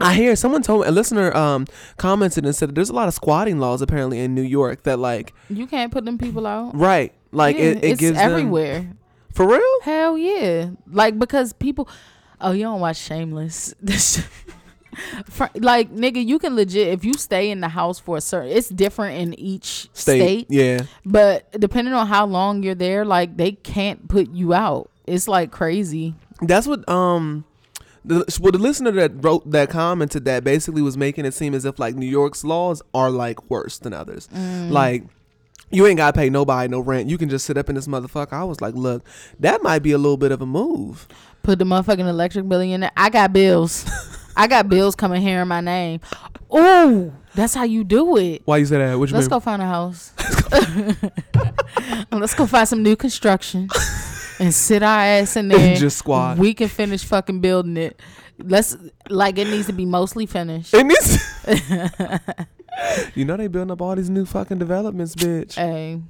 I hear someone told me a listener um commented and said there's a lot of squatting laws apparently in New York that like You can't put them people out. right like Yeah, it, it it's gives them- everywhere. for real. Hell yeah! Like because people, oh, you don't watch Shameless. [laughs] [laughs] Fr- like nigga, you can legit if you stay in the house for a certain. It's different in each state, yeah. but depending on how long you're there, like they can't put you out. It's like crazy. That's what um the well the listener that wrote that commented that basically was making it seem as if like New York's laws are like worse than others. Like you ain't gotta pay nobody no rent. You can just sit up in this motherfucker. I was like, look, that might be a little bit of a move. Put the motherfucking electric bill in there. I got bills. [laughs] I got bills coming here in my name. Oh, that's how you do it. Why you say that? What you Let's mean? go find a house. [laughs] Let's go find some new construction and sit our ass in [laughs] there. Just squat. We can finish fucking building it. Let's like it needs to be mostly finished. And this [laughs] You know they building up all these new fucking developments, bitch. Hey,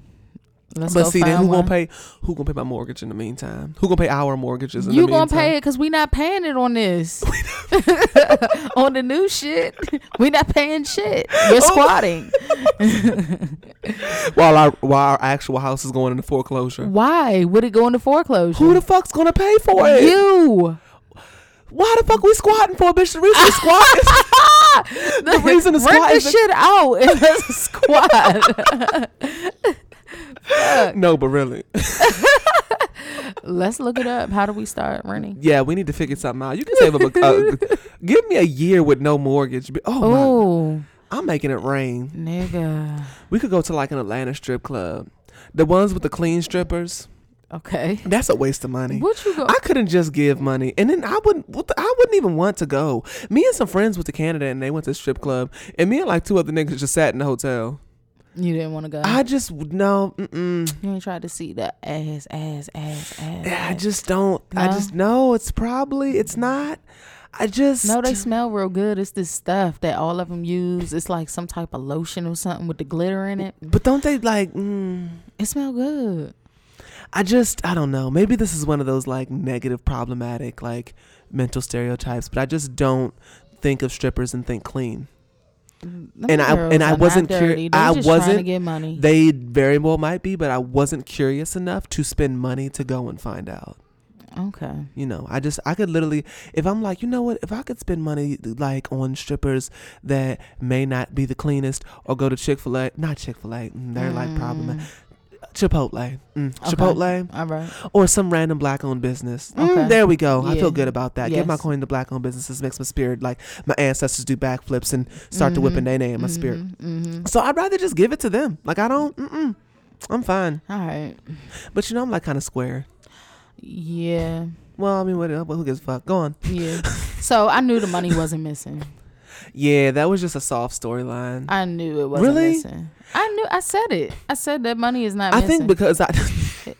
let's but see, then who one. gonna pay? Who gonna pay my mortgage in the meantime? Who gonna pay our mortgages? In You the gonna meantime? pay it because we not paying it on this. [laughs] [laughs] on the new shit, [laughs] we not paying shit. You're Oh. squatting. while our while our actual house is going into foreclosure. Why would it go into foreclosure? Who the fuck's gonna pay for it? you? Why the fuck we squatting for, bitch? The reason we squatting. the reason to Rent squat this is shit out and let's squat. No, but really, Let's look it up. How do we start renting? Yeah, we need to figure something out. You can save up a. Uh, [laughs] give me a year with no mortgage. Oh, my, I'm making it rain. nigga. We could go to like an Atlanta strip club. The ones with the clean strippers. Okay. That's a waste of money. What you go? I couldn't just give money, and then I wouldn't. The, I wouldn't even want to go. Me and some friends went to Canada, and they went to a strip club, and me and like two other niggas just sat in the hotel. You didn't want to go. I just no. Mm-mm. you ain't tried to see the ass, ass, ass, ass. I just don't. I just no. It's probably. It's not. I just No, they smell real good. It's this stuff that all of them use. It's like some type of lotion or something with the glitter in it. But don't they like? Mm, It smell good. I just I don't know. Maybe this is one of those like negative, problematic, like mental stereotypes. But I just don't think of strippers and think clean. Them And I- and I wasn't curi- dirty. They I just trying to wasn't- get money. They very well might be, but I wasn't curious enough to spend money to go and find out. okay. You know, I just I could literally if I'm like, you know what, if I could spend money like on strippers that may not be the cleanest or go to Chick fil A not Chick fil A, mm, they're like problematic. Mm. Chipotle. Mm, Chipotle. All right. Or some random black owned business. Mm, there we go. I feel good about that. Give my coin to black owned businesses makes my spirit like my ancestors do backflips and start to whipping their name in my spirit. Mm-hmm. So I'd rather just give it to them. Like I don't mm-mm. I'm fine. All right. But you know I'm like kind of square. Yeah. Well, I mean, what, what who gives a fuck? Go on. Yeah. so I knew the money wasn't missing. [laughs] Yeah, that was just a soft storyline. I knew it wasn't Really? missing. I knew. I said it. I said that money is not I missing. think because I. [laughs]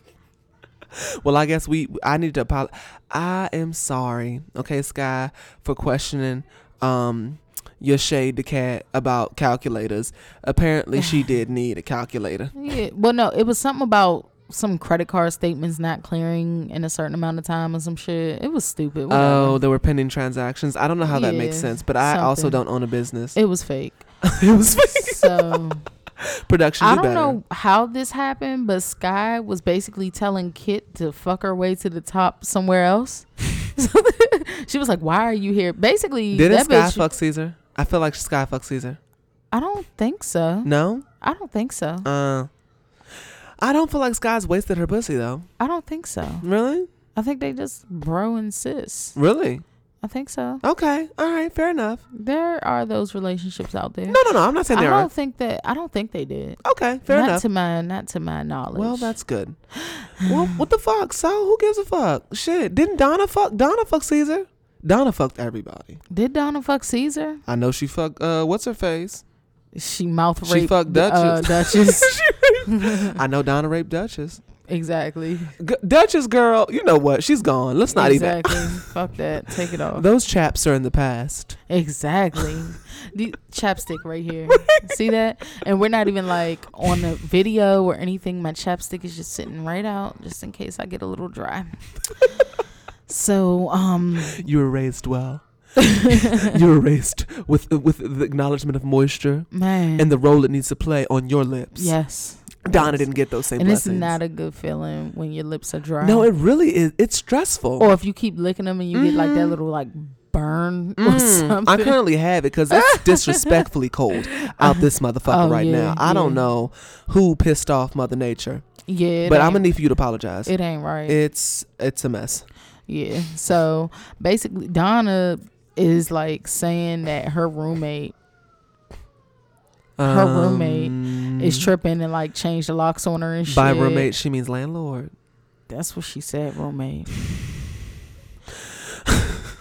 well, I guess we. I need to apologize. I am sorry, okay, Sky, for questioning um your shade the cat about calculators. Apparently, she [laughs] did need a calculator. Yeah. Well, no, it was something about some credit card statements not clearing in a certain amount of time or some shit. It was stupid. Whatever. Oh, there were pending transactions. I don't know how that makes sense, but I also don't own a business. it was fake. [laughs] it was fake. So [laughs] production. I do don't better. know how this happened, but Sky was basically telling Kit to fuck her way to the top somewhere else. [laughs] she was like, "Why are you here?" Basically, Didn't that Sky bitch. fuck Ceaser? I feel like Sky fuck Ceaser. I don't think so. No. I don't think so. Uh. I don't feel like Sky's wasted her pussy though. I don't think so. Really? I think they just bro and sis. Really? I think so. Okay. All right. Fair enough. There are those relationships out there. No, no, no. I'm not saying there I don't aren't. think that. I don't think they did. Okay. Fair not enough. to my not to my knowledge. Well, that's good. well, what the fuck? So who gives a fuck? Shit. Didn't Donna fuck? Donna fuck Ceaser? Donna fucked everybody. did Donna fuck Ceaser? I know she fucked. Uh, what's her face? She mouth raped. She fucked Uh, Duchess. [laughs] Duchess. I know Donna raped Duchess. exactly. G- Duchess girl, you know what? She's gone. Let's not even. exactly. [laughs] Fuck that. Take it off. Those chaps are in the past. Exactly. [laughs] the chapstick right here. See that? And we're not even like on the video or anything. My chapstick is just sitting right out just in case I get a little dry. [laughs] so, um, You were raised well. you were raised with with the acknowledgement of moisture man. and the role it needs to play on your lips. yes. Donna didn't get those same And it's not a good feeling when your lips are dry. no, it really is. It's stressful. or if you keep licking them and you get like that Mhm. little like burn or Mm, something. I currently have it because it's [laughs] disrespectfully cold out this motherfucker Oh, right yeah, now. I don't yeah. know who pissed off Mother Nature, yeah, it but I'm ain't- gonna need for you to apologize. It ain't right. it's it's a mess. Yeah. So basically, Donna is like saying that her roommate Her roommate is Um, tripping and like changed the locks on her and shit. By roommate, she means landlord. That's what she said, roommate.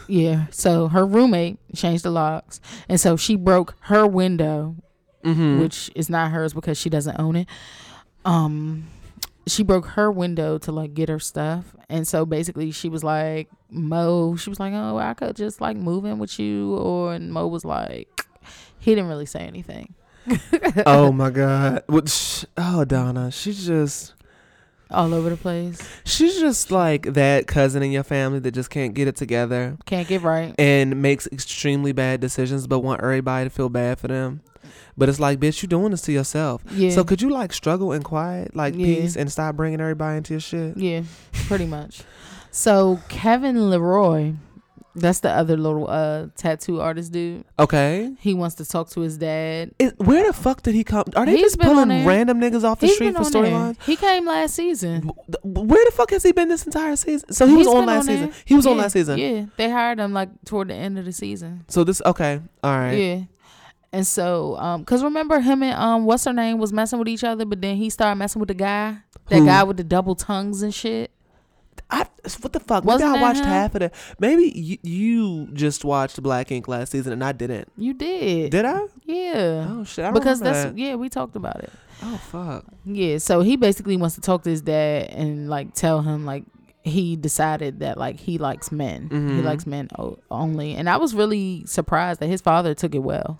yeah. So her roommate changed the locks, and so she broke her window, Mm-hmm. which is not hers because she doesn't own it. Um. She broke her window to like get her stuff, and so basically she was like, "Mo," she was like, "Oh, I could just like move in with you," or and Mo was like, he didn't really say anything. [laughs] oh my god. What? sh- Oh Donna, she's just all over the place. she's just like that cousin in your family that just can't get it together Can't get right. and makes extremely bad decisions, but want everybody to feel bad for them. But it's like, bitch, you doing this to yourself. Yeah. So could you like struggle in quiet, like Yeah. peace, and stop bringing everybody into your shit? Yeah, pretty much. So Kevin Leroy That's the other little uh tattoo artist dude. Okay. He wants to talk to his dad. Is, where the fuck did he come? Are they He's just pulling random niggas off the He's street for storylines? He came last season. Where the fuck has he been this entire season? So he was on last there. season. He was on last season. Yeah, they hired him like toward the end of the season. So this okay. All right. Yeah. And so, um, cause remember him and um, what's her name was messing with each other, but then he started messing with the guy, that Who? guy with the double tongues and shit. I what the fuck? Wasn't Maybe I watched him? half of it. Maybe you, you just watched Black Ink last season and I didn't. You did, Did I? yeah. Oh shit! I because that's that. yeah, we talked about it. oh fuck. Yeah, so he basically wants to talk to his dad and like tell him like he decided that like he likes men. He Mhm. likes men o- only. And I was really surprised that his father took it well.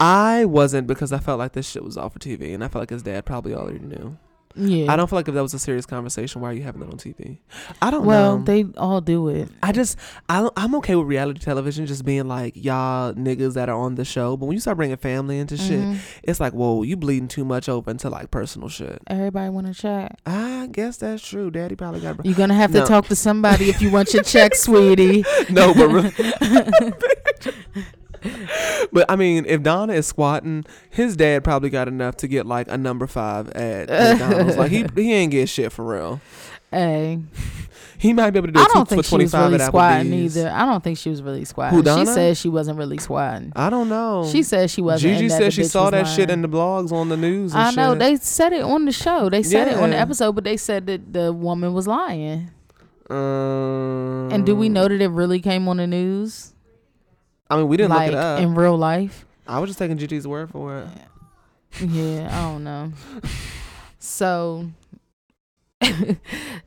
I wasn't because I felt like this shit was all for TV and I felt like his dad probably already knew. Yeah. I don't feel like if that was a serious conversation, why are you having that on TV? I don't well, know. they all do it. I just I, I'm okay with reality television just being like y'all niggas that are on the show, but when you start bringing family into shit, Mhm. it's like whoa, you bleeding too much over into like personal shit. Everybody want to chat. I guess that's true. Daddy probably got You're gonna have to talk to somebody if you want your check, [laughs] sweetie. no, but [laughs] really. [laughs] but I mean, if Donna is squatting, his dad probably got enough to get like a number five at [laughs] McDonald's. like he he ain't get shit for real. Hey, [laughs] He might be able to do I don't think she was really squatting Applebee's. either. I don't think she was really squatting. Who, she said she wasn't really squatting. I don't know. She said she wasn't. Gigi and that said the she bitch saw was that shit in the blogs on the news. And I know shit. they said it on the show. They said it on the Yeah. episode, but they said that the woman was lying. Um, And do we know that it really came on the news, I mean, we didn't like look it up. in real life? I was just taking Gigi's word for it. Yeah, I don't know. [laughs] So [laughs]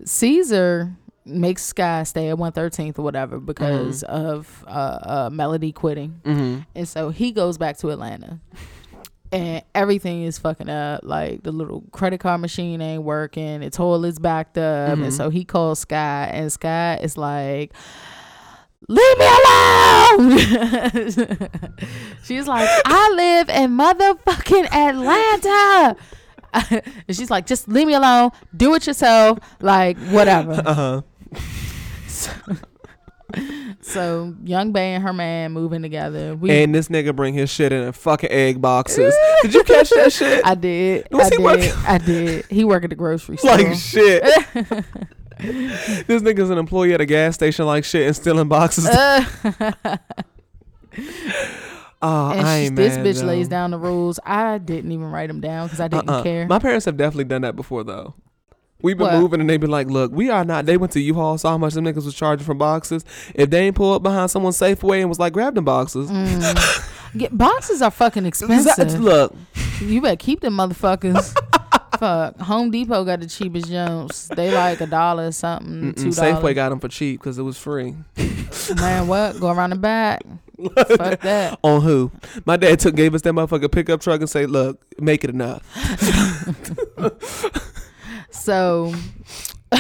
Ceaser makes Sky stay at one thirteenth or whatever because of uh, uh, Melody quitting, Mm-hmm. and so he goes back to Atlanta. And everything is fucking up. Like the little credit card machine ain't working. The toilet's backed up. Mhm. And so he calls Sky, and Sky is like, Leave me alone. [laughs] she's like, I live in motherfucking Atlanta. [laughs] and she's like, just leave me alone. Do it yourself. Like, whatever. [laughs] Uh huh. so, Young Bae and her man moving together. We, And this nigga bring his shit in a fucking egg boxes. Did you catch that shit? I did. Was I he did. working- I did. He work at the grocery store. like shit. [laughs] this nigga's an employee at a gas station like shit and stealing boxes. Uh, oh, [laughs] [laughs] and I she, this bitch though. lays down the rules. I didn't even write them down because I didn't Uh-uh. care. My parents have definitely done that before though. We've been What? moving and they be like, look, we are not. They went to U-Haul, saw how much them niggas was charging for boxes. If they ain't pull up behind someone's Safeway and was like, grab them boxes. Mm. Get, boxes are fucking Is that- expensive. look, You better keep them motherfuckers. Fuck. Home Depot got the cheapest jumps. They like a dollar or something. mm-mm, Two Safeway got them for cheap because it was free. Man, what? Go around the back. Fuck [laughs] that. On who? My dad took gave us that motherfucker pickup truck and say, look, make it enough. [laughs] So [laughs]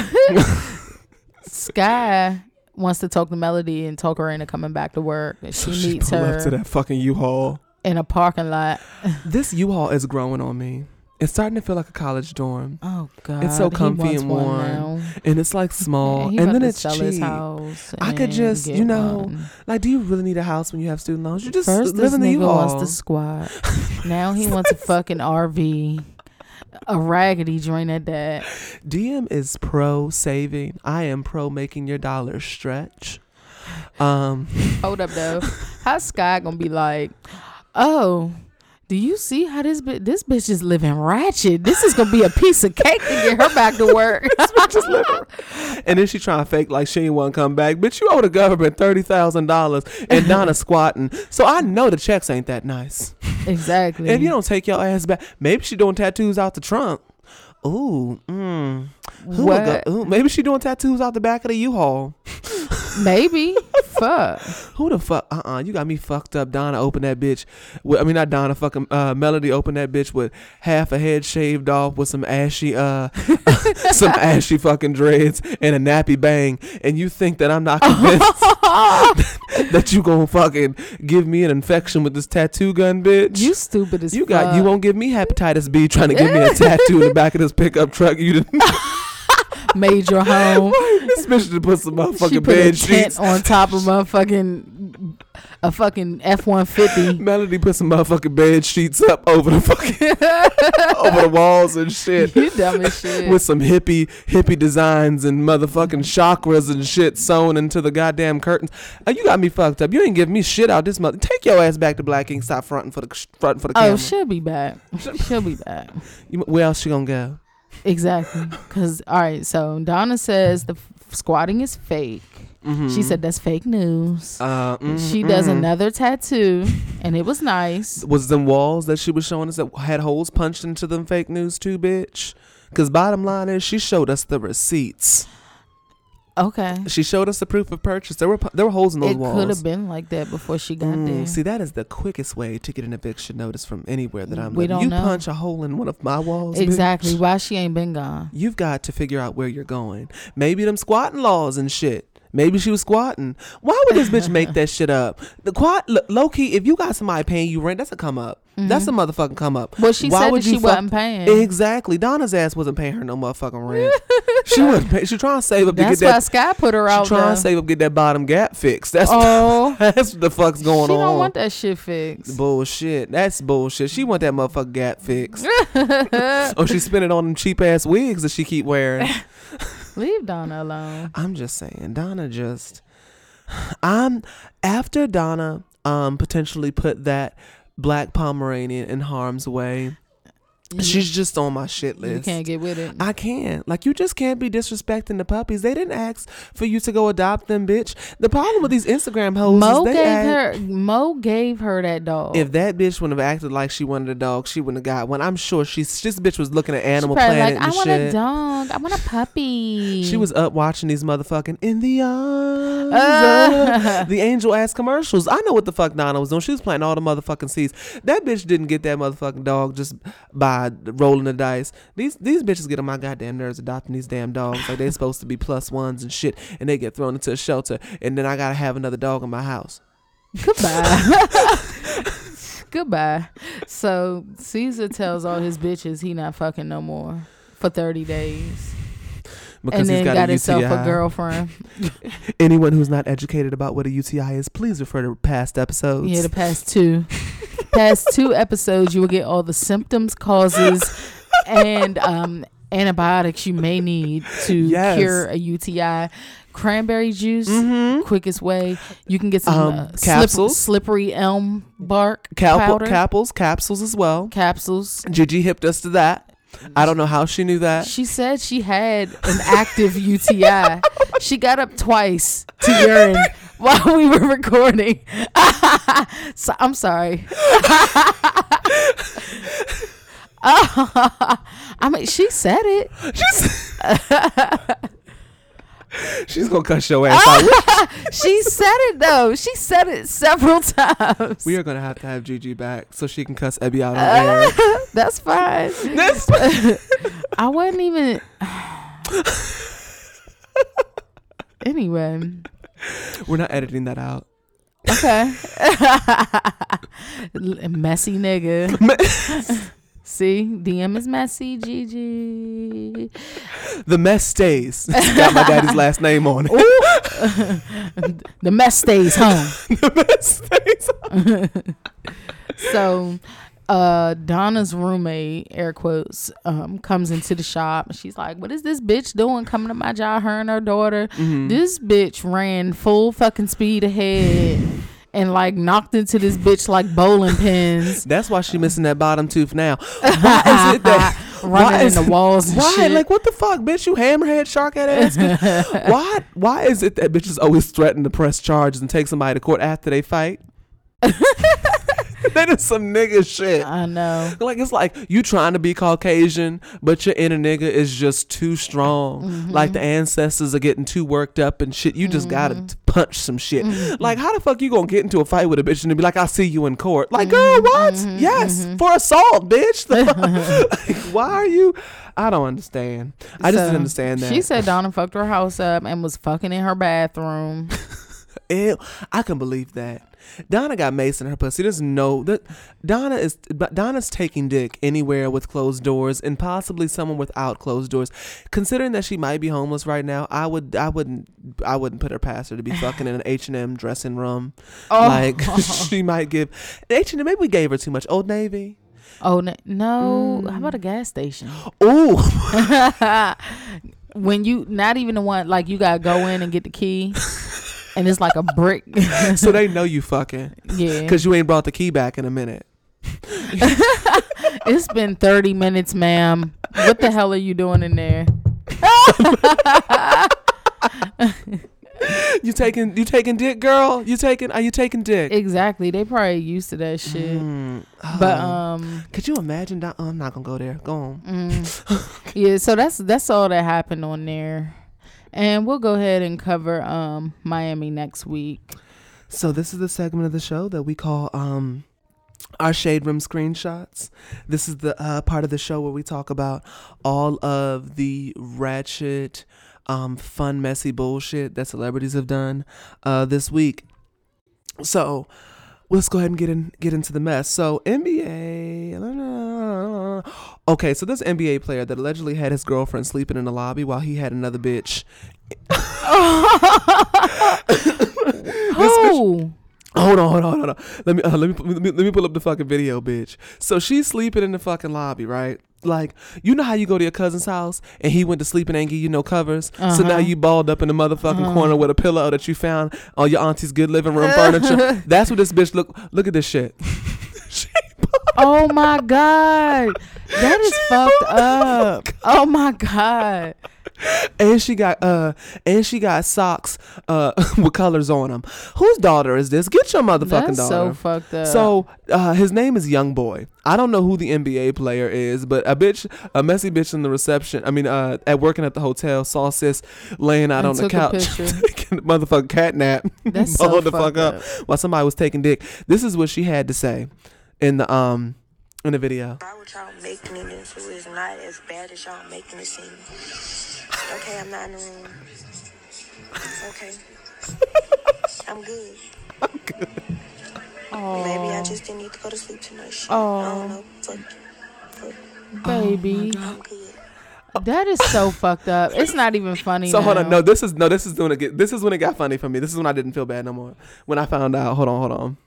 Sky wants to talk to Melody and talk her into coming back to work. And she So meets pull up to that fucking U-Haul. in a parking lot. This U-Haul is growing on me. It's starting to feel like a college dorm, Oh God, It's so comfy and warm. and it's like small, he and then it's cheap. house I could just, you know, one. Like, do you really need a house when you have student loans? You just First, live this in the nigga U-Haul. wants to squat. [laughs] now he wants a [laughs] fucking RV, a raggedy joint at that. DM is pro saving. I am pro making your dollars stretch. Um, Hold up though, [laughs] how Sky gonna be like? Oh, do you see how this bitch? This bitch is living ratchet. This is gonna be a piece of cake to get her back to work. [laughs] and then she trying to fake like she ain't want to come back. Bitch, you owe the government thirty thousand dollars, and [laughs] Donna squatting. So I know the checks ain't that nice. exactly. If you don't take your ass back, maybe she doing tattoos out the trunk. Ooh, mm. Who would go- what? ooh, maybe she doing tattoos out the back of the U-Haul. [laughs] Maybe. Fuck. Who the fuck? Uh uh You got me fucked up. Donna open that bitch. With, I mean, not Donna. Fucking uh, Melody open that bitch with half a head shaved off with some ashy, uh, [laughs] some [laughs] ashy fucking dreads and a nappy bang. And you think that I'm not convinced that you gonna fucking give me an infection with this tattoo gun, bitch? You stupid as You fuck. got you won't give me hepatitis B trying to give me a tattoo in the back of this pickup truck. You didn't. Made your home. [laughs] this bitch to put some she motherfucking put a bed tent sheets. on top of [laughs] motherfucking a fucking F one fifty. Melody put some motherfucking bed sheets up over the fucking [laughs] over the walls and shit. You dumb as shit. With some hippie hippie designs and motherfucking chakras and shit sewn into the goddamn curtains. Uh, you got me fucked up. You ain't give me shit out this mother. Take your ass back to Black Ink. Stop fronting for the fronting for the oh, camera. she'll be back. She'll be back. You- where else she gonna go? Exactly. Because all right, so Donna says the f- squatting is fake. She said that's fake news. Uh, mhm, she does mhm. another tattoo, and it was nice. [laughs] Was them walls that she was showing us that had holes punched into them fake news too, bitch? Because bottom line is, she showed us the receipts. Okay. She showed us the proof of purchase. There were there were holes in those It walls. could have been like that before she got Mm, there. see, that is the quickest way to get an eviction notice from anywhere that I'm. We living. don't you know. punch a hole in one of my walls. bitch. exactly. Why she ain't been gone? You've got to figure out where you're going. Maybe them squatting laws and shit. Maybe she was squatting. Why would this bitch make that shit up? The quad, low key, if you got somebody paying you rent, that's a come up. That's a motherfucking come up. Mm-hmm. Well, she Why said would that you she fuck- wasn't paying. Exactly. Donna's ass wasn't paying her no motherfucking rent. [laughs] she wasn't. Pay, she trying to save up to That's get why that. Sky put her She out trying there. to save up get that bottom gap fixed. That's [laughs] oh, that's what the fuck's going she on. don't want that shit fixed. Bullshit. That's bullshit. She want that motherfucking gap fixed. [laughs] oh, she spent it on them cheap ass wigs that she keep wearing. Leave Donna alone. I'm just saying, Donna just I'm after Donna um potentially put that black Pomeranian in harm's way. She's just on my shit list. You can't get with it. I can't. Like you just can't be disrespecting the puppies. They didn't ask for you to go adopt them, bitch. The problem with these Instagram hoes Mo is they gave act- her. Mo gave her that dog. If that bitch wouldn't have acted like she wanted a dog, she wouldn't have got one. I'm sure she's this bitch was looking at Animal Planet like, I want shit. a dog. I want a puppy. She was up watching these motherfucking in the arms. Uh. the angel ass commercials. I know what the fuck Donna was doing. She was planting all the motherfucking seeds. That bitch didn't get that motherfucking dog just by rolling the dice. These these bitches get on my goddamn nerves adopting these damn dogs. Like they're [laughs] supposed to be plus ones and shit, and they get thrown into a shelter, and then I gotta have another dog in my house. Goodbye. [laughs] [laughs] Goodbye. So Ceaser tells all his bitches he not fucking no more for thirty days, Because and then he's got, got, a himself UTI. a girlfriend. Anyone who's not educated about what a UTI is, please refer to past episodes. Yeah, the past two, past two episodes, you will get all the symptoms, causes, and um, antibiotics you may need to Yes. cure a UTI. Cranberry juice, Mhm. quickest way. You can get some Um, uh, slip- capsules. slippery elm bark capsules, capsules as well. capsules. Gigi hipped us to that. I don't know how she knew that. She said she had an active UTI. she got up twice to urine [laughs] while we were recording. [laughs] so, I'm sorry. [laughs] I mean, she said it. She's gonna cuss your ass out. She said it though. She said it several times. We are gonna have to have Gigi back so she can cuss Ebby out on uh, air. That's fine. This- I wasn't even. [sighs] anyway, [laughs] We're not editing that out. okay. [laughs] messy nigga. [laughs] See, DM is messy. Gigi. The mess stays. Got my daddy's last name on it. The mess stays home. the mess stays. so uh Donna's roommate, air quotes, um, comes into the shop and she's like, What is this bitch doing coming to my job? Her and her daughter. Mm-hmm. This bitch ran full fucking speed ahead and like knocked into this bitch like bowling pins. [laughs] That's why she missing that bottom tooth now. [laughs] Why is it that? why Running is- in the walls and Why? shit. Like what the fuck, bitch? You hammerhead shark head ass. [laughs] why? Why is it that bitches always threaten to press charges and take somebody to court after they fight? [laughs] that is some nigga shit. I know. Like it's like you trying to be Caucasian, but your inner nigga is just too strong. Mm-hmm. Like the ancestors are getting too worked up and shit. You just gotta punch some shit. Mm-hmm. Like how the fuck you gonna get into a fight with a bitch and be like, "I'll see you in court"? Like, Mm-hmm. girl, what? Yes, for assault, bitch. The [laughs] fuck? [laughs] like, why are you? I don't understand. I just So, didn't understand that. She said Donna fucked her house up and was fucking in her bathroom. Ew, I can believe that. Donna got Mace in her pussy. There's no that Donna is but Donna's taking dick anywhere with closed doors and possibly someone without closed doors. Considering that she might be homeless right now, I would I wouldn't I wouldn't put her past her to be [laughs] fucking in an H and M dressing room. Oh. Like [laughs] [laughs] she might give H and M. Maybe we gave her too much. Old Navy. Oh no, no. Mm. how about a gas station? Ooh. when you not even the one like you gotta go in and get the key, and it's like a brick. [laughs] so they know you fucking yeah, because you ain't brought the key back in a minute. [laughs] it's been thirty minutes, ma'am. What the hell are you doing in there? [laughs] You taking you taking dick, girl? You taking? Are you taking dick? Exactly. They probably used to that shit. Mm, But um, could you imagine? That? Oh, I'm not gonna go there. Go on. mm, yeah. So that's that's all that happened on there, and we'll go ahead and cover um Miami next week. So this is the segment of the show that we call um our shade room screenshots. This is the uh, part of the show where we talk about all of the ratchet, um, fun, messy bullshit that celebrities have done uh, this week. So let's go ahead and get in get into the mess. So NBA. Okay, so this NBA player that allegedly had his girlfriend sleeping in the lobby while he had another [laughs] bitch. Who? Hold on, hold on, hold on. Let me, uh, let me let me let me pull up the fucking video, bitch. So she's sleeping in the fucking lobby, right? Like you know how you go to your cousin's house and he went to sleep and ain't give you no covers. So now Uh-huh. you balled up in the motherfucking corner with a pillow that you found on your auntie's good living room furniture. [laughs] That's what this bitch look. Look at this shit. [laughs] She- Oh my god, that is fucked up. Oh my god. and she got uh and she got socks uh [laughs] with colors on them. Whose daughter is this? Get your motherfucking That's daughter. so fucked up. So uh, his name is Young Boy. I don't know who the NBA player is, but a bitch, a messy bitch in the reception. I mean, uh, at working at the hotel, saw sis laying out And on the couch, [laughs] taking a motherfucking cat nap, [laughs] That's so the fuck up up. while somebody was taking dick. This is what she had to say in the um in the video. Why would y'all making it into it's not as bad as y'all making it seem? Okay, I'm not in the room. Okay. [laughs] I'm good. I'm good. Aww. Maybe I just didn't need to go to sleep tonight. Shit. I don't know. Fuck. Fuck. baby, I'm good. that is so [laughs] fucked up. It's not even funny. So hold on, no, this is no, this is when it get, this is when it got funny for me. This is when I didn't feel bad no more. When I found out, hold on, hold on.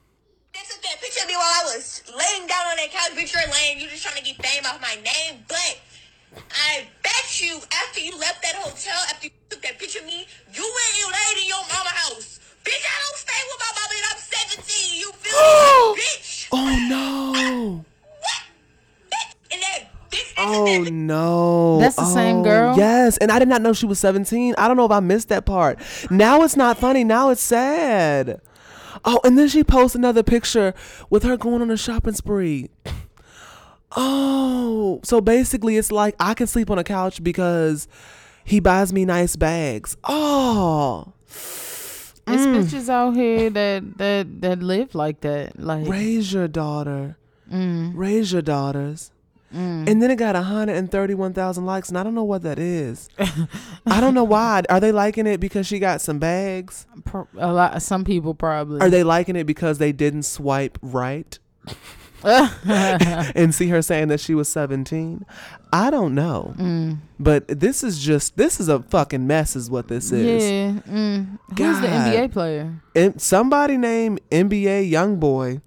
They took that picture of me while I was laying down on that couch. Bitch, you're. You just trying to get fame off my name. But I bet you, after you left that hotel, after you took that picture of me, you went and laid in your mama house. Bitch, I don't stay with my mama and I'm 17. You feel me? Oh! bitch. Oh no. What? Bitch. And that bitch. Oh no. That's the same Oh, girl? Yes. And I did not know she was 17. I don't know if I missed that part. Now it's not funny. Now it's sad. Oh, and then she posts another picture with her going on a shopping spree. Oh, so basically it's like I can sleep on a couch because he buys me nice bags. Oh, It's Mm. bitches out here that that that live like that. Like raise your daughter. mm, Raise your daughters. And then it got 131,000 likes, and I don't know what that is. [laughs] I don't know why. Are they liking it because she got some bags? a lot. Some people probably. Are they liking it because they didn't swipe right [laughs] and see her saying that she was 17? I don't know. Mm. But this is just, this is a fucking mess, is what this is. Yeah. Mm. Who's the NBA player? And somebody named NBA Youngboy.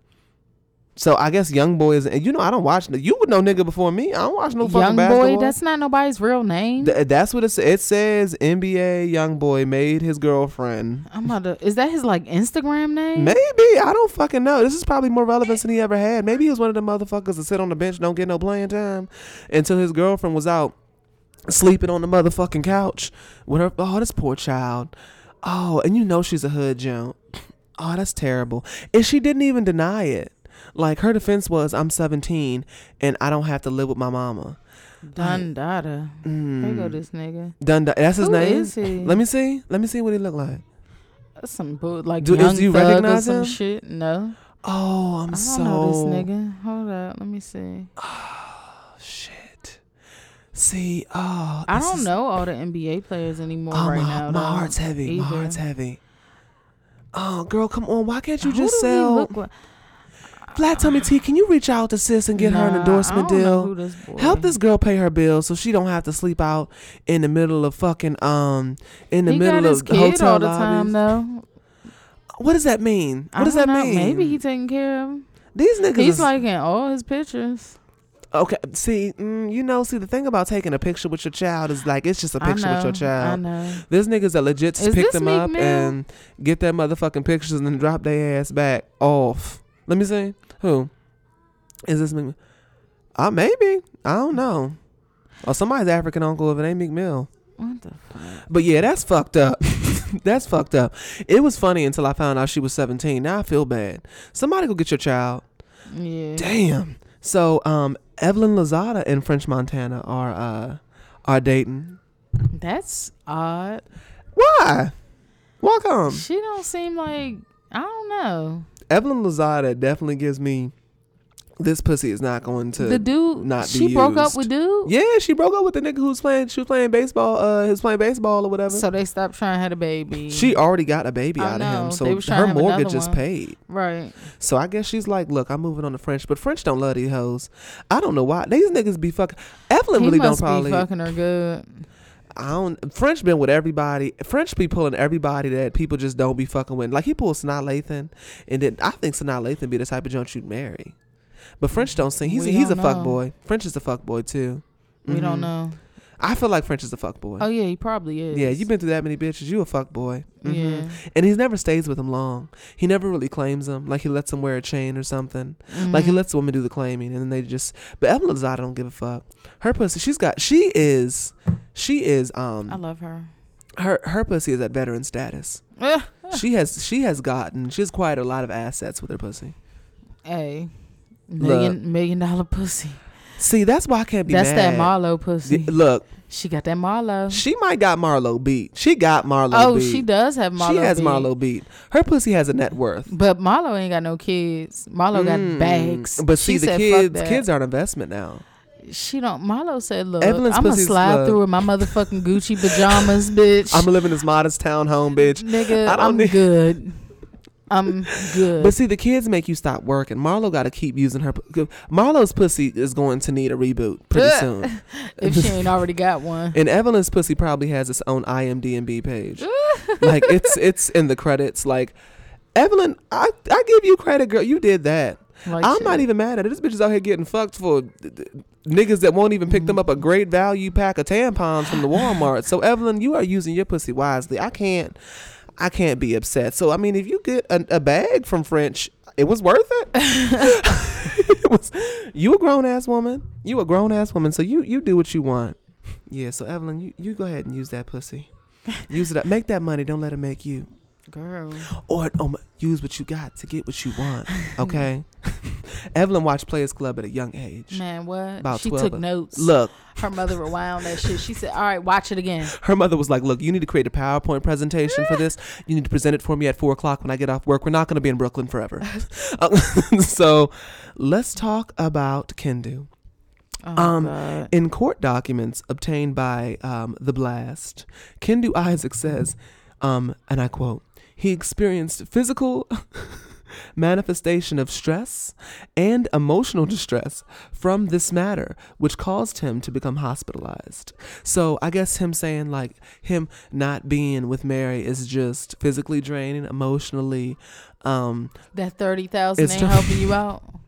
So I guess Youngboy is, and you know, I don't watch, you would know nigga before me. I don't watch no fucking Young basketball. boy. That's not nobody's real name. Th- that's what it says. It says NBA young boy made his girlfriend. I'm about to. Is that his like Instagram name? Maybe I don't fucking know. This is probably more relevance than he ever had. Maybe he was one of the motherfuckers that sit on the bench, don't get no playing time, until his girlfriend was out sleeping on the motherfucking couch with her. Oh, this poor child. Oh, and you know she's a hood jump. [clears throat] Oh, that's terrible. And she didn't even deny it. Like her defense was, "I'm 17 and I don't have to live with my mama." Dun Dada. Mm. Here go this nigga. Dun, dun- that's his Who name. is he? Let me see. Let me see what he look like. That's some bull like Do- young you thug recognize or some him? shit. No, Oh, I'm I don't so know this nigga. Hold up, let me see. Oh shit. See, oh, I don't is- know all the NBA players anymore Oh, right my, now. my though, heart's heavy. My heart's heavy. Oh, girl, come on. Why can't you Who just sell? Flat Tummy Tea? Can you reach out to sis and get her an endorsement I don't know deal? this Help this girl pay her bills so she don't have to sleep out in the middle of fucking um in the he middle of the kid hotel all the lobbies. time though. What does that mean? What I does that know. mean? Maybe he taking care of him. These niggas He's is, liking all his pictures. okay. See, mm, you know, see the thing about taking a picture with your child is like it's just a picture know. with your child. I know. There's niggas that legit just Is pick them up Mill? and get their motherfucking pictures and then drop their ass back off. Let me see. Who? Is this Meek Mill? Uh, maybe. I don't know. Or somebody's African uncle if it ain't Meek Mill. What the fuck? But yeah, that's fucked up. [laughs] that's fucked up. It was funny until I found out she was 17. Now I feel bad. Somebody go get your child. Yeah. Damn. So, um, Evelyn Lozada and French Montana are uh are dating. That's odd. Why? Why come? She don't seem like I don't know. Evelyn Lozada definitely gives me this pussy is not going to the dude not she broke up with dude. Yeah, she broke up with the nigga who was playing she was playing baseball, uh he was playing baseball or whatever. So they stopped trying to have a baby. she already got a baby I out of him. So her mortgage is paid. right. So I guess she's like, look, I'm moving on to French, but French don't love these hoes. I don't know why. These niggas be fucking. Evelyn He really don't probably. be fucking her good. I don't. French been with everybody. French be pulling everybody that people just don't be fucking with. Like he pulled Sanaa Lathan, and then I think Sanaa Lathan be the type of junk you'd marry. But French don't sing. He's We he's a don't fuck boy. French is a fuck boy too. We don't Mhm. know. I feel like French is a fuck boy. Oh yeah, he probably is. yeah, you've been through that many bitches. You a fuck boy. Mhm. Yeah. And he never stays with them long. He never really claims them. Like he lets them wear a chain or something. Like he Mhm. lets the woman do the claiming, and then they just. But Evelyn Lozada don't give a fuck. Her pussy, she's got. She is, she is. Um, I love her. her her pussy is at veteran status. [laughs] she has she has gotten she has quite a lot of assets with her pussy. hey, million million dollar pussy. See, that's why I can't be That's mad. that Marlo pussy. Look, she got that Marlo. she might got Marlo beat. She got Marlo oh, beat. she does have Marlo. She has beat. Marlo beat. Her pussy has a net worth. But Marlo ain't got no kids. Marlo Mm. got bags. But see, She the said, kids kids are an investment now. She don't. Marlo said, "Look, Evelyn's I'm gonna slide love. through in my motherfucking Gucci pajamas, [laughs] bitch. I'm living this modest town home, bitch. nigga. I don't I'm need- good. I'm good. But see, the kids make you stop working. Marlo got to keep using her. pu- Marlo's pussy is going to need a reboot pretty soon. [laughs] if she ain't already got one, And Evelyn's pussy probably has its own IMDb page. [laughs] like it's it's in the credits. Like Evelyn, I I give you credit, girl. You did that. like I'm shit. not even mad at it. This bitch is out here getting fucked for niggas that won't even pick them up a mm-hmm. great value pack of tampons from the Walmart. So Evelyn, you are using your pussy wisely. I can't I can't be upset. So I mean, if you get a, a bag from French, it was worth it. [laughs] [laughs] it was. You a grown ass woman. You a grown ass woman. So you you do what you want. Yeah. So Evelyn, you you go ahead and use that pussy. Use it up. Make that money. Don't let it make you. girl. Or um, use what you got to get what you want. Okay. [laughs] Evelyn watched Players Club at a young age. Man, what? About she 12 took notes. Look, her mother rewound that shit. She said, "All right, watch it again." her mother was like, "Look, you need to create a PowerPoint presentation for this. You need to present it for me at four o'clock when I get off work. We're not going to be in Brooklyn forever." [laughs] Uh, [laughs] so, let's talk about Kendu. Oh, Um. In court documents obtained by um, The Blast, Kendu Isaac says, um, and I quote, he experienced physical manifestation of stress and emotional distress from this matter, which caused him to become hospitalized. So I guess him saying, like, him not being with Mary is just physically draining, emotionally. Um, that thirty thousand it's ain't ju- helping you out. [laughs]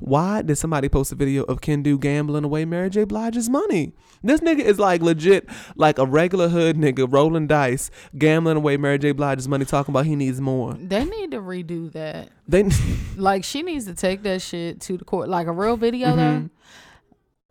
why did somebody post a video of Kendu gambling away Mary J. Blige's money? This nigga is like legit, like a regular hood nigga rolling dice, gambling away Mary J. Blige's money, talking about he needs more. They need to redo that. They, [laughs] Like she needs to take that shit to the court, like a real video though. Mhm.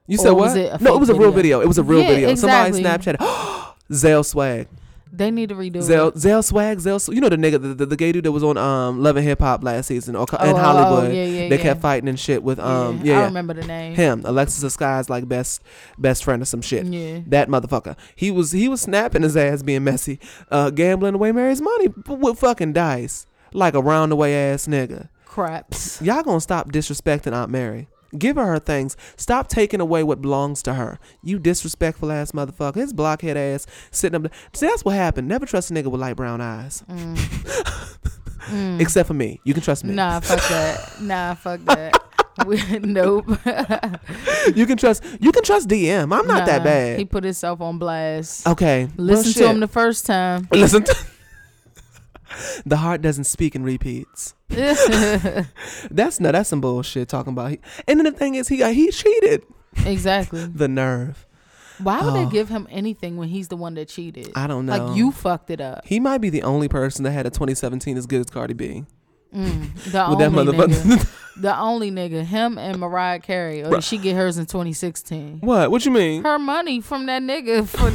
you said what? was it no, it was a real video? video. It was a real Yeah, video. exactly. Somebody Snapchat. [gasps] Zell swag. They need to redo Zell, it. Zell swag. Zell. You know the nigga, the, the, the gay dude that was on um Love and Hip Hop last season or Oh, in oh, Hollywood. oh, yeah, yeah, they yeah. kept fighting and shit with um yeah, yeah, I remember the name. him Alexis the Sky's like best best friend or some shit. Yeah. That motherfucker. He was he was snapping his ass being messy, uh, gambling away Mary's money with fucking dice, like a round roundaway ass nigga. Craps. Y'all gonna stop disrespecting Aunt Mary. Give her her things. Stop taking away what belongs to her. You disrespectful ass motherfucker. His blockhead ass sitting up there. See, that's what happened. Never trust a nigga with light brown eyes. Mm. [laughs] except for me. You can trust me. Mm. Nah, fuck that. Nah, fuck that. [laughs] Nope. You can trust. You can trust DM. I'm not that bad. He put himself on blast. okay. well, Listen to him the first time. Listen. To the heart doesn't speak in repeats. [laughs] That's no. That's some bullshit talking about. He, and then the thing is, he got he cheated. exactly. [laughs] The nerve. Why would Oh. they give him anything when he's the one that cheated? I don't know. Like you fucked it up. He might be the only person that had a 2017 as good as Cardi B. Mm, [laughs] the With that only nigga. The only nigga. Him and Mariah Carey. Or did she get hers in 2016? what? What you mean? Her money from that nigga for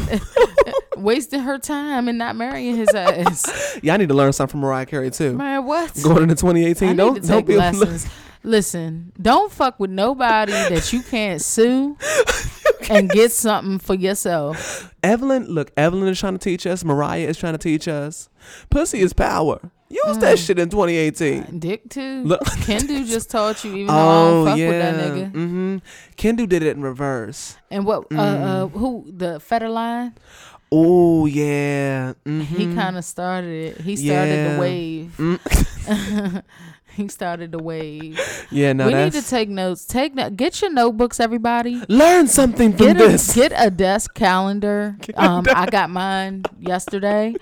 wasting her time and not marrying his ass. [laughs] Y'all need to learn something from Mariah Carey too. Man, what? Going into 2018, I don't don't take be lessons. Listen, don't fuck with nobody that you can't sue [laughs] and get something for yourself. Evelyn, look, Evelyn is trying to teach us. Mariah is trying to teach us. Pussy is power. Use that shit in 2018. Dick too. Look- Kendu just taught you, even [laughs] though I Oh don't fuck yeah. with that nigga. Mm-hmm. Kendu did it in reverse. And what? Uh, uh, who? The Federline. Oh yeah. Mm-hmm. He kind of started it. He started Yeah. the wave. Mm. [laughs] [laughs] he started the wave. Yeah, no, we need to take notes. Take no- get your notebooks, everybody. learn something from Get a, this. get a desk calendar. [laughs] Um, I got mine yesterday.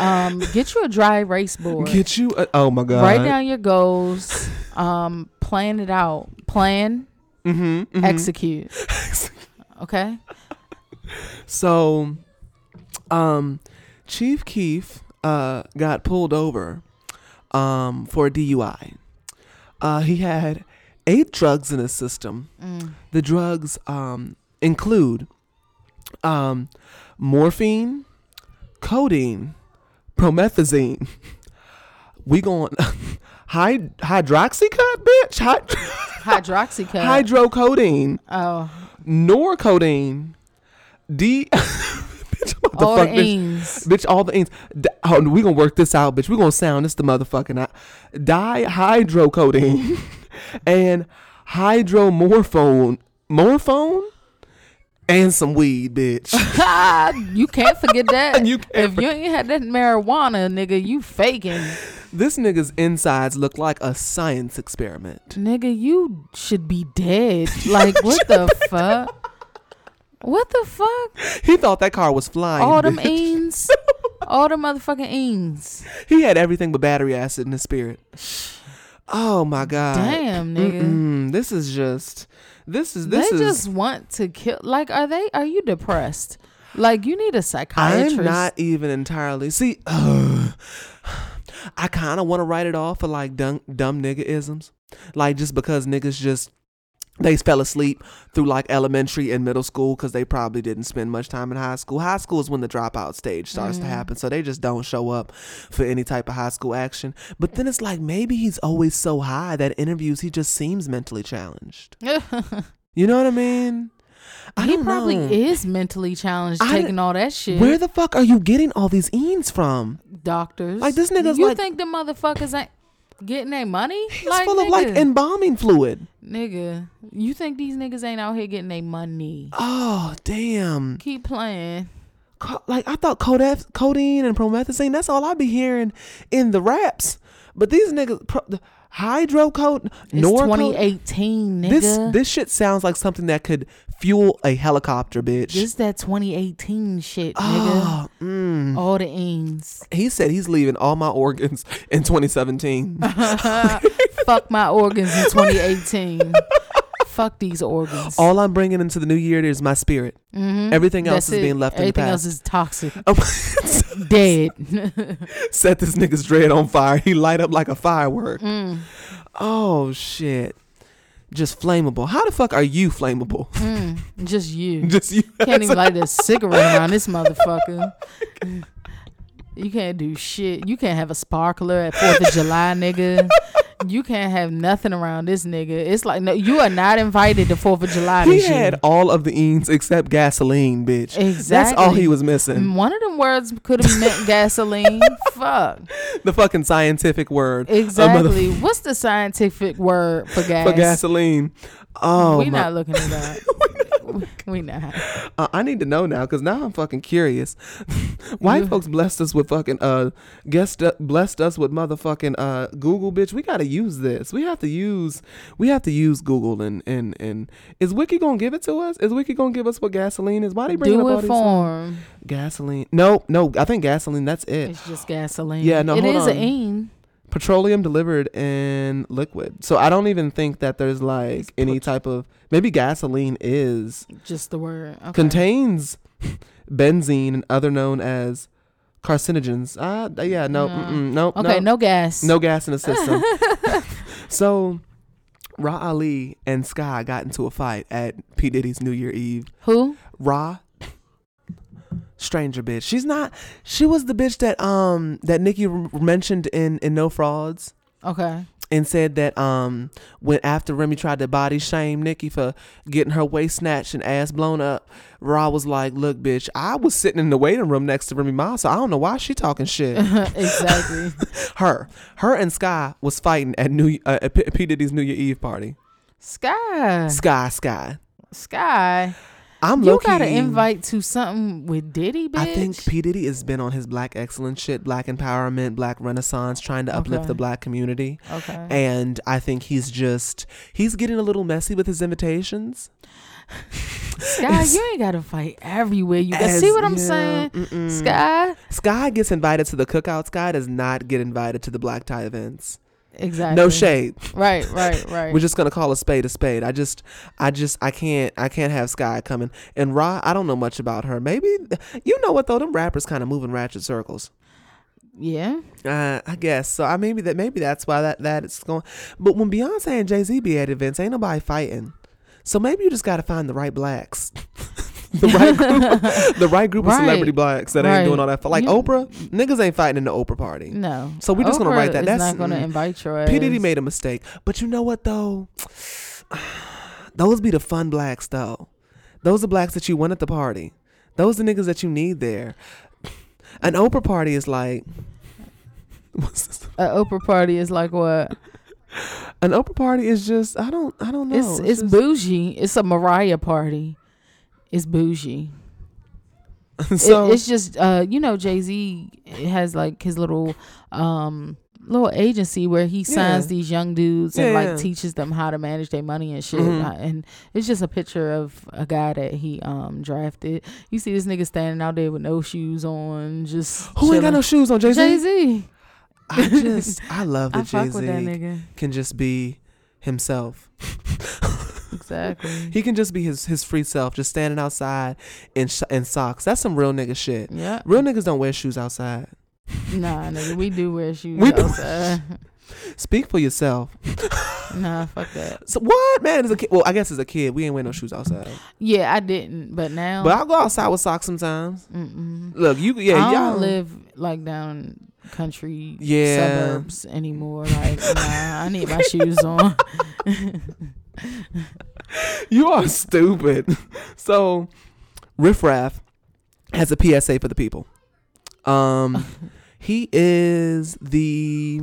Um, get you a dry erase board. Get you. A, oh my god. Write down your goals. Um, plan it out. Plan. Mm-hmm, Execute. Okay. So, um, Chief Keef uh got pulled over um for a DUI. Uh, he had eight drugs in his system. Mm. The drugs um include um morphine, codeine, promethazine. [laughs] We going [laughs] hyd- hydroxycut, bitch. Hyd- [laughs] Hydroxycut. hydrocodone, oh, norcodeine, D. bitch, I'm about to all fuck the this- eens. Bitch, all the. D- oh, we gonna work this out, bitch. We gonna sound this the motherfucking out. Dihydrocodone [laughs] and hydromorphone, morphone, and some weed, bitch. [laughs] You can't forget [laughs] that. You can't if you ain't had that marijuana, nigga, you faking. this nigga's insides look like a science experiment. Nigga, you should be dead. Like, what the fuck? What the fuck? He thought that car was flying. All them eens. [laughs] All the motherfucking eens. He had everything but battery acid in his spirit. Oh my god. Damn, nigga. Mm-mm. This is just. This is this they is. just want to kill. Like, are they? Are you depressed? Like, you need a psychiatrist. I'm not even entirely. See, uh, [sighs] I kind of want to write it off for like dumb, dumb nigga isms. Like just because niggas just they fell asleep through like elementary and middle school because they probably didn't spend much time in high school. High school is when the dropout stage starts Mm-hmm. to happen, so they just don't show up for any type of high school action. But then it's like maybe he's always so high that interviews he just seems mentally challenged. [laughs] You know what I mean? I he don't probably know. is mentally challenged I- taking all that shit. Where the fuck are you getting all these eens from? doctors? Like, this nigga's You like- You think the motherfuckers ain't getting their money? He's like, full of like embalming fluid. nigga. You think these niggas ain't out here getting their money? Oh damn! Keep playing. Co- Like I thought, codef- codeine and promethazine. That's all I be hearing in the raps. But these niggas, pro- the hydrocodone, norco- 2018, nigga. This this shit sounds like something that could fuel a helicopter, bitch. This that 2018 shit, nigga. oh, mm. All the ings. He said he's leaving all my organs in 2017. [laughs] Fuck my organs in 2018. [laughs] Fuck these organs. all I'm bringing into the new year is my spirit. Mhm. Everything else That's is it. being left in the Everything past. else is toxic. [laughs] Oh, [laughs] Dead. [laughs] set this nigga's dread on fire. He light up like a firework. Mm. Oh shit. Just flammable. How the fuck are you flammable? Mm. Just you. Just you. Can't even light a cigarette around this motherfucker. You can't do shit. You can't have a sparkler at Fourth of July, nigga. You can't have nothing around this nigga. It's like no, you are not invited to Fourth of July He had year. all of the eens except gasoline, bitch. Exactly. That's all he was missing. One of them words could have meant [laughs] gasoline. Fuck. The fucking scientific word. of mother- Exactly. What's the scientific word for gas? For gasoline. Oh we my not looking at that. [laughs] [laughs] [laughs] we not. Uh, I need to know now because now I'm fucking curious. [laughs] White folks blessed us with fucking uh, guessed uh, blessed us with motherfucking uh Google, bitch. We gotta use this. We have to use we have to use Google and and and is Wiki gonna give it to us? Is Wiki gonna give us what gasoline is? Why they bringing Do up all these for 'em. gasoline? No, no. I think gasoline. That's it. It's just gasoline. Yeah, no, It hold is on. an ing. Petroleum delivered in liquid. So I don't even think that there's like any type of maybe gasoline is Just the word. Okay. contains [laughs] benzene and other known as carcinogens. Ah, yeah, no, No. no, Okay, no, no gas. no gas in the system. [laughs] [laughs] so, Rah Ali and Sky got into a fight at P Diddy's New Year Eve. Who? Rah, stranger bitch. She's not. She was the bitch that um that Nikki r- mentioned in in No Frauds Okay. and said that um when after Remy tried to body shame Nikki for getting her waist snatched and ass blown up, Rah was like, "Look, bitch, I was sitting in the waiting room next to Remy Ma, so I don't know why she talking shit." [laughs] exactly. [laughs] her, her and Sky was fighting at New uh, at P-, P Diddy's New Year Eve party. Sky. Sky, Sky. Sky. I'm You got an invite to something with Diddy, bitch. I think P Diddy has been on his black excellence shit, black empowerment, black renaissance, trying to uplift Okay. the black community. Okay. And I think he's just he's getting a little messy with his invitations. Sky, [laughs] you ain't got to fight everywhere. You got see what I'm yeah, saying? mm-mm. Sky. Sky gets invited to the cookout. Sky does not get invited to the black tie events. Exactly. No shade. Right, right, [laughs] right. We're just gonna call a spade a spade. I just, I just, I can't, I can't have Sky coming. And Rah, I don't know much about her. Maybe, you know what though? Them rappers kind of move in ratchet circles. yeah. Uh, I guess so. I maybe that maybe that's why that that is going. But when Beyonce and Jay Z be at events, ain't nobody fighting. So maybe you just got to find the right blacks, [laughs] [laughs] the right group, the right group of celebrity blacks that Right. ain't doing all that. For Like Oprah, niggas ain't fighting in the Oprah party. No. So we just gonna write that. That's- not gonna mm. invite your ass. P Diddy made a mistake, but you know what though? [sighs] Those be the fun blacks though. Those are blacks that you want at the party. Those are niggas that you need there. [sighs] An Oprah party is like. [laughs] What's this? A Oprah party is like what? An Oprah party is just I don't I don't know. It's it's just- bougie. It's a Mariah party. It's bougie. [laughs] It- so it's just uh you know Jay Z has like his little um little agency where he signs Yeah. these young dudes and like yeah. teaches them how to manage their money and shit. Mhm. Uh, and it's just a picture of a guy that he um drafted. You see this nigga standing out there with no shoes on, just who ain't got no shoes on Jay Jay Z? Z. I just [laughs] I love that Jay fuck with that Z can just be himself. [laughs] Exactly. [laughs] He can just be his his free self, just standing outside in sh- in socks. That's some real nigga shit. yeah. Real niggas don't wear shoes outside. [laughs] Nah, nigga, we do wear shoes We outside. [laughs] Speak for yourself. nah, fuck that. So what, man? As a kid, well, I guess as a kid, we ain't wear no shoes outside. Yeah, I didn't, but now. But I'll go outside with socks sometimes. Mm-mm. Look, you yeah, I y'all live like down country Yeah. suburbs anymore. Like, nah, I need my shoes on. [laughs] You are stupid. [laughs] So, Riff Raff has a PSA for the people. Um, [laughs] he is the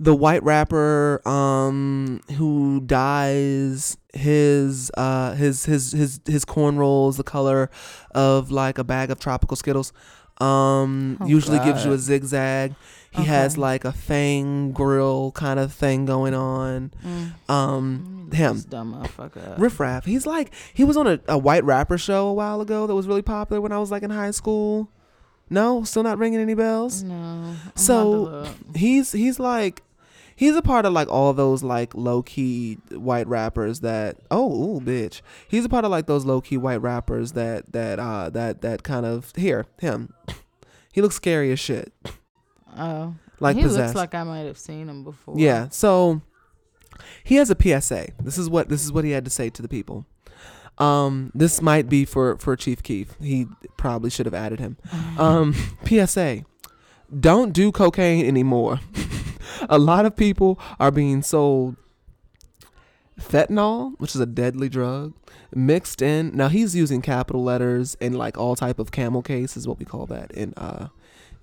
the white rapper um who dyes his uh his his his his cornrows the color of like a bag of tropical skittles um Oh, usually gives you a zigzag he has like a fang grill kind of thing going on Mm. um look him this dumb motherfucker. Riff Raff. He's like he was on a, a white rapper show a while ago that was really popular when I was like in high school. No, still not ringing any bells. No. I'm So- about to look. He's he's like he's a part of like all those like low key white rappers that oh ooh, bitch. He's a part of like those low key white rappers that that uh that that kind of here him. He looks scary as shit. Oh, Like he possessed. looks like I might have seen him before. Yeah. So he has a PSA. This is what this is what he had to say to the people. Um, this might be for for Chief Keef. He probably should have added him. [sighs] Um, PSA: Don't do cocaine anymore. [laughs] a lot of people are being sold fentanyl, which is a deadly drug, mixed in. Now he's using capital letters and like all type of camel case is what we call that in uh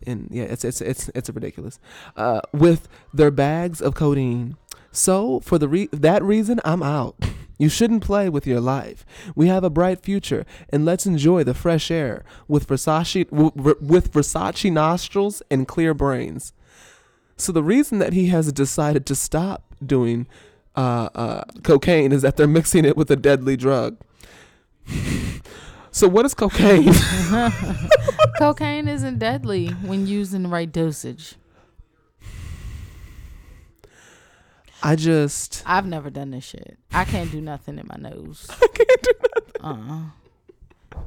in yeah it's it's it's it's ridiculous uh with their bags of codeine. So for the re- that reason I'm out. You shouldn't play with your life. We have a bright future, and let's enjoy the fresh air with Versace w- with Versace nostrils and clear brains. So the reason that he has decided to stop doing uh, uh, cocaine is that they're mixing it with a deadly drug. [laughs] so what is cocaine? [laughs] [laughs] Cocaine isn't deadly when used in the right dosage. I just I've never done this shit. I can't do nothing in my nose. [laughs] I can't do nothing. Uh-uh.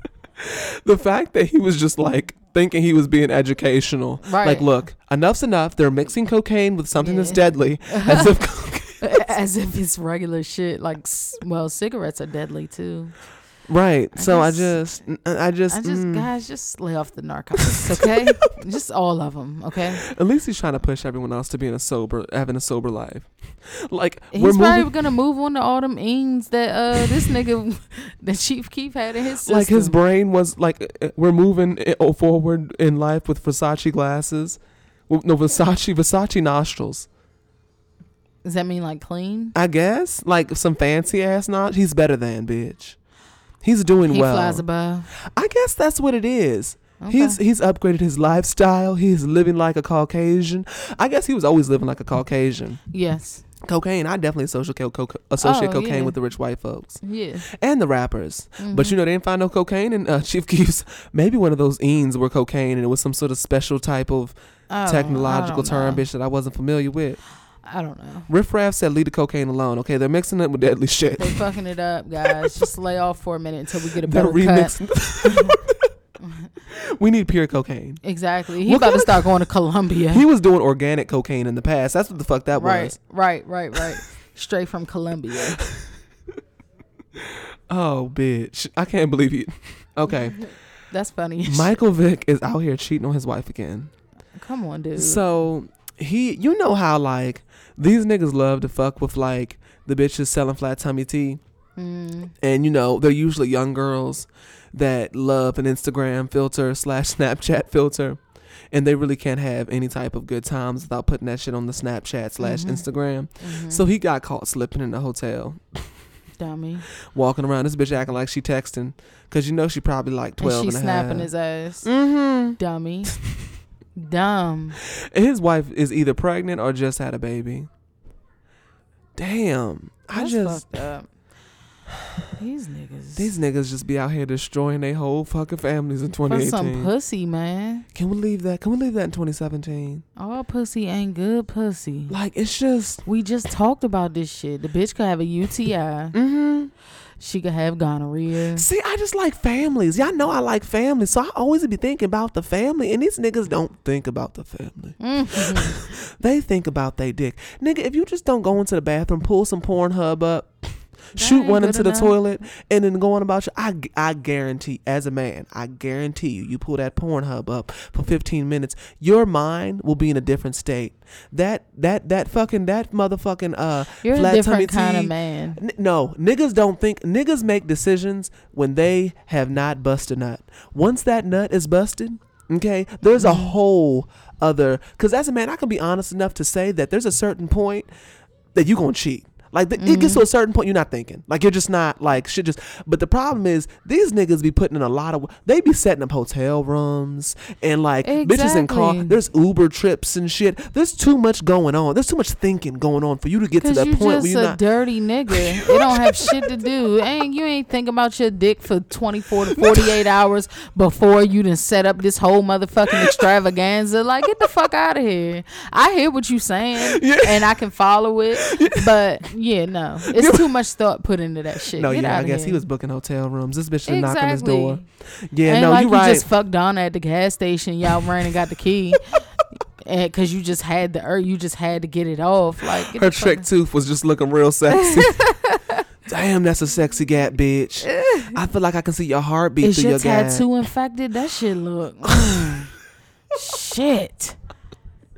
The fact that he was just like thinking he was being educational. Right. Like, look, enough's enough. They're mixing cocaine with something that's deadly, as if cocaine. As if it's regular shit. Like, s- well, cigarettes are deadly too. Right. I so I just- just, I just, I just, mm. guys, just lay off the narcotics, okay? [laughs] just all of them, okay? at least he's trying to push everyone else to being a sober, having a sober life. [laughs] Like He's we're probably moving, gonna move on to all them ings that uh this nigga, [laughs] that Chief Keef had in his system. like his brain was like uh, we're moving oh, forward in life with Versace glasses. Well, No, Versace, Versace nostrils. Does that mean like clean? I guess like some fancy ass not. He's better than bitch. He's doing He well. flies above. I guess that's what it is. Okay. He's he's upgraded his lifestyle. He's living like a Caucasian. I guess he was always living like a Caucasian. yes. Cocaine, I definitely associate, co- co- associate Oh, cocaine yeah. with the rich white folks Yeah. and the rappers. But Mhm. you know, they didn't find no cocaine in uh, [laughs] Chief Keef's. Maybe one of those eans were cocaine, and it was some sort of special type of I technological term, know. bitch, that I wasn't familiar with. I don't know. Riff Raff said, "Leave the cocaine alone." Okay, they're mixing it with deadly shit. They're fucking it up, guys. [laughs] Just lay off for a minute until we get a better cut. [laughs] we need pure cocaine. Exactly. He What about to start going to Colombia. He was doing organic cocaine in the past. That's what the fuck that right, was. right, right, right. Right. Straight from Colombia. [laughs] Oh, bitch! I can't believe you. Okay, That's funny. Michael Vick is out here cheating on his wife again. Come on, dude. So he, you know how like these niggas love to fuck with like the bitches selling flat tummy tea, Mm, and you know they're usually young girls that love an Instagram filter slash Snapchat filter, and they really can't have any type of good times without putting that shit on the Snapchat slash Mhm. Instagram. mhm. So he got caught slipping in the hotel, [laughs] dummy. walking around. This bitch acting like she texting, cause you know she probably like And twelve she and a snapping half. his ass. Mm-hmm. Dummy. [laughs] Dumb. His wife is either pregnant or just had a baby. Damn. I just fucked up. [sighs] These niggas. these niggas just be out here destroying their whole fucking families in 2018. for some pussy, man. Can we leave that? Can we leave that in 2017? All pussy ain't good pussy. Like it's just We just talked about this shit. The bitch could have a UTI. mm-hmm. She could have gonorrhea. See, I just like families. Y'all know I like families, so I always be thinking about the family. And these niggas don't think about the family. Mhm. [laughs] They think about they dick. Nigga, if you just don't go into the bathroom, pull some Pornhub up, shoot one into the toilet, and then go on about your. I, I guarantee, as a man, I guarantee you, you pull that Pornhub up for 15 minutes, your mind will be in a different state. That that that fucking that motherfucking uh You're a flat tummy different kind tea- of man. N- no, niggas don't think niggas make decisions when they have not busted nut. Once that nut is busted, okay, there's a Mm-hmm. whole other. Because as a man, I can be honest enough to say that there's a certain point that you gonna cheat. Like the, it gets to Mm-hmm. a certain point, you're not thinking. Like you're just not like shit. Just but the problem is these niggas be putting in a lot of. They be setting up hotel rooms and like bitches in car. There's Uber trips and shit. There's too much going on. There's too much thinking going on for you to get to that point where just you're a not. dirty nigga. [laughs] you don't have shit to do. Ain't you ain't thinking about your dick for twenty four to [laughs] forty eight hours before you done set up this whole motherfucking extravaganza. Like get the fuck out of here. I hear what you saying [laughs] and I can follow it, but yeah, no, [laughs] it's too much thought put into that shit. No, Get yeah, I guess here. he was booking hotel rooms. This bitch did knock on his door. Yeah, Ain't no, like you you right. just fucked Donna at the gas station. Y'all ran and got the key. [laughs] And cause you just had the or you just had to get it off. Like Her trick tooth was just looking real sexy. [laughs] Damn, that's a sexy gap, bitch. I feel like I can see your heartbeat Is through your your gap. tattoo infected? That shit look. [sighs] [sighs] shit.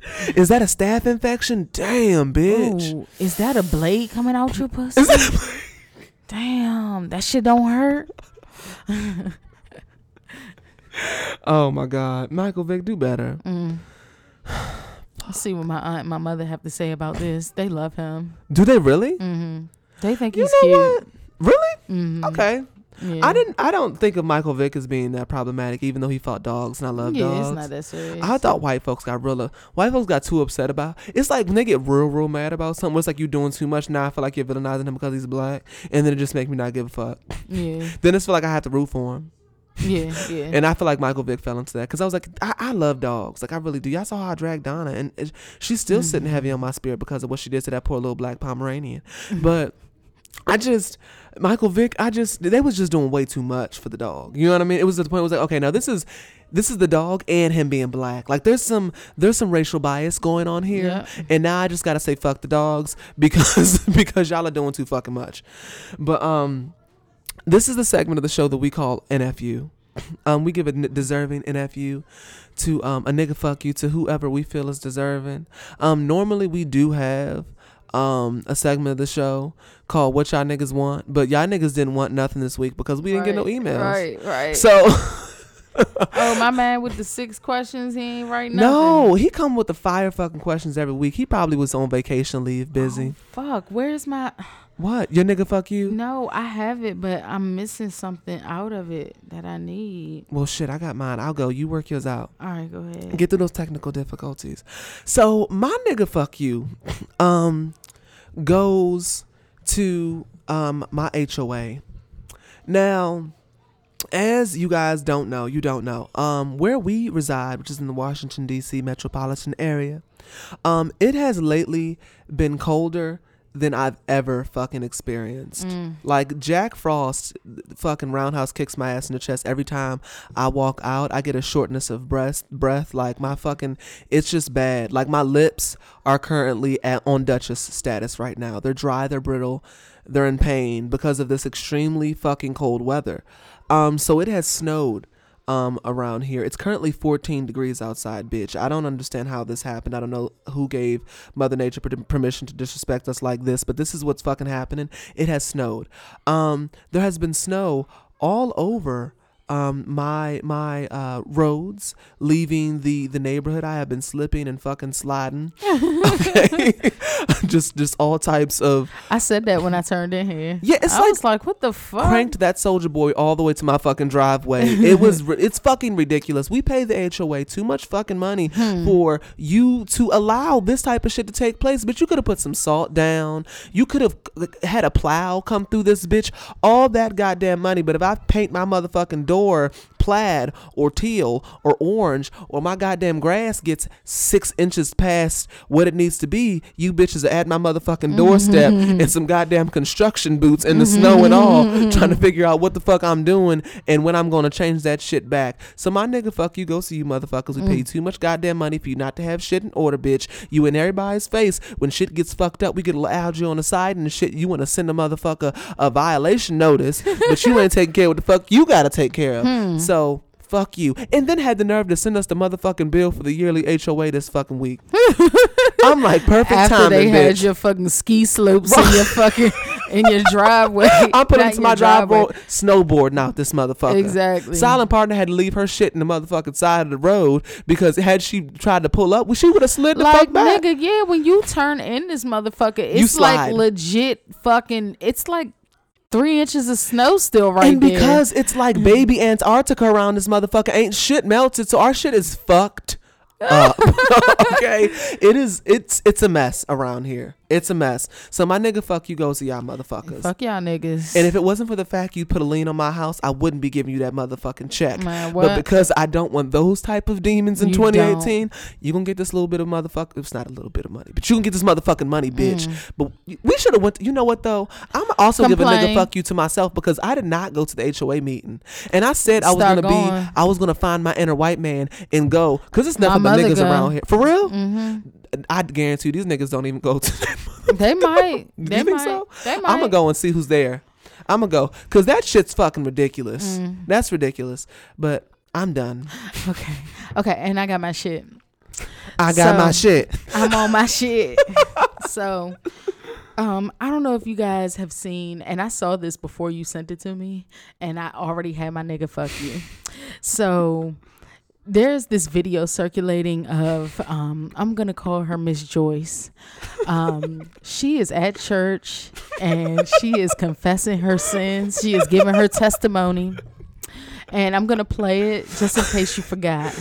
[laughs] Is that a staph infection? Damn, bitch. Ooh, is that a blade coming out your pussy? Damn, that shit don't hurt. Oh my God, Michael Vick, do better. Mm. See what my aunt and my mother have to say about this. They love him. Do they really? Mm-hmm. They think You he's know cute. what? Really? Okay. Yeah. I didn't. I don't think of Michael Vick as being that problematic, even though he fought dogs and I love yeah, dogs. it's not that serious. I thought white folks got real. White folks got too upset about. It's like when they get real, real mad about something. It's like you doing too much. Now I feel like you're villainizing him because he's black, and then it just makes me not give a fuck. yeah, [laughs] Then it's feel like I have to root for him, yeah, yeah. and I feel like Michael Vick fell into that because I was like, I, I love dogs, like I really do. Y'all saw how I dragged Donna, and it, she's still sitting mm-hmm. heavy on my spirit because of what she did to that poor little black Pomeranian. but I just Michael Vick, I just they was just doing way too much for the dog. You know what I mean? It was at the point it was like, okay, now this is this is the dog and him being black. Like there's some there's some racial bias going on here. Yeah. And now I just gotta say fuck the dogs [laughs] because because y'all are doing too fucking much. But um this is the segment of the show that we call NFU. Um, we give a n- deserving NFU to um, a nigga fuck you to whoever we feel is deserving. Um, normally we do have um, a segment of the show called "What Y'all Niggas Want," but y'all niggas didn't want nothing this week because we didn't get no Right, emails. Right, right. So [laughs] oh, my man with the six questions, he ain't right now. no, he come with the fire fucking questions every week. He probably was on vacation leave, busy. Fuck, where's my? [sighs] What your nigga fuck you? No, I have it, but I'm missing something out of it that I need. Well, shit, I got mine. I'll go. You work yours out. All right, go ahead. get through those technical difficulties. So my nigga fuck you [laughs] um goes to um my HOA. Now, as you guys don't know, you don't know, um where we reside, which is in the Washington DC metropolitan area, um it has lately been colder than I've ever fucking experienced. Like Jack Frost fucking roundhouse kicks my ass in the chest every time I walk out. I get a shortness of breath breath like my fucking it's just bad. Like my lips are currently at on Duchess status right now. They're dry, they're brittle, they're in pain because of this extremely fucking cold weather. Um so it has snowed um around here. It's currently 14 degrees outside, bitch. I don't understand how this happened. I don't know who gave Mother Nature permission to disrespect us like this, but this is what's fucking happening. It has snowed. Um there has been snow all over um my my uh roads leaving the the neighborhood i have been slipping and fucking sliding [laughs] okay [laughs] just just all types of I said that when I turned in here. Yeah, it's I like was like, what the fuck? cranked that soldier boy all the way to my fucking driveway. It was [laughs] it's fucking ridiculous. We pay the HOA too much fucking money Hmm. for you to allow this type of shit to take place. But you could have put some salt down. You could have had a plow come through this bitch. All that goddamn money. But if I paint my motherfucking door door plaid or teal or orange or my goddamn grass gets six inches past what it needs to be, you bitches are at my motherfucking doorstep mm-hmm. in some goddamn construction boots in the mm-hmm. snow and all, mm-hmm. trying to figure out what the fuck I'm doing and when I'm gonna change that shit back. So my nigga, fuck you, go see you motherfuckers. We pay you too much goddamn money for you not to have shit in order, bitch. You in everybody's face. When shit gets fucked up, we get a little algae on the side and the shit. You wanna send a motherfucker a violation notice, but you ain't [laughs] taking care of what the fuck you gotta take care of. Hmm. So fuck you. And then had the nerve to send us the motherfucking bill for the yearly HOA this fucking week. [laughs] I'm like perfect After timing, they had bitch. your fucking ski slopes in your [laughs] fucking in your driveway. [laughs] I'm putting Not to my driveway snowboarding out this motherfucker. Exactly. Silent partner had to leave her shit in the motherfucking side of the road because had she tried to pull up, well, she would have slid the like fuck back. nigga, yeah, when you turn in this motherfucker, it's like legit fucking it's like three inches of snow still right and there. because it's like mm. baby Antarctica around this motherfucker, ain't shit melted, so our shit is fucked up. [laughs] [laughs] okay, it is. It's it's a mess around here. It's a mess. So my nigga, fuck you goes to y'all motherfuckers. Fuck y'all niggas. And if it wasn't for the fact you put a lien on my house, I wouldn't be giving you that motherfucking check. Man, But because I don't want those type of demons in You 2018, you gonna get this little bit of motherfucker. It's not a little bit of money, but you can get this motherfucking money, bitch. But we should have went. you know what though? I'm also give a nigga Mm. Fuck you to myself because I did not go to the HOA meeting, and I said I was gonna going. be. I was gonna find my inner white man and go because it's My nothing but niggas go. around here. For real? Mm-hmm. I guarantee you, these niggas don't even go to. [laughs] They might. [laughs] They think might. so? They might. I'm gonna go and see who's there. I'm gonna go because that shit's fucking ridiculous. Mm. That's ridiculous. But I'm done. [laughs] Okay. Okay, and I got my shit. I got my shit. I'm on my shit. so, um, I don't know if you guys have seen, and I saw this before you sent it to me, and I already had my nigga fuck you. So, there's this video circulating of um I'm gonna call her Miss Joyce. Um she is at church and she is confessing her sins. She is giving her testimony. And I'm gonna play it just in case you forgot.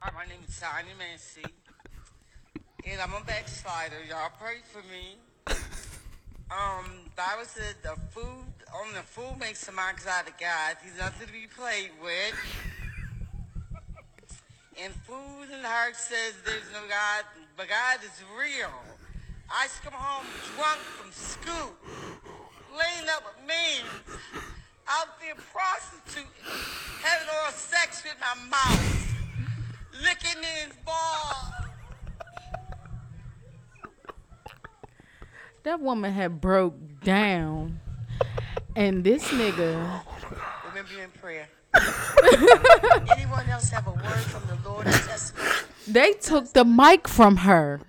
Hi, my name is Tiny Mancy, and I'm a backslider. Y'all pray for me. Um, Bible said the food on the food makes the mind out of God. He's nothing to be played with. And food and heart says there's no God, but God is real. I used to come home drunk from school, laying up with men, out there prostituting, having oral sex with my mouth licking his ball. That woman had broke down. And this nigga Remember you in prayer. [laughs] Anyone else have a word from the Lord or testimony? they took the mic from her.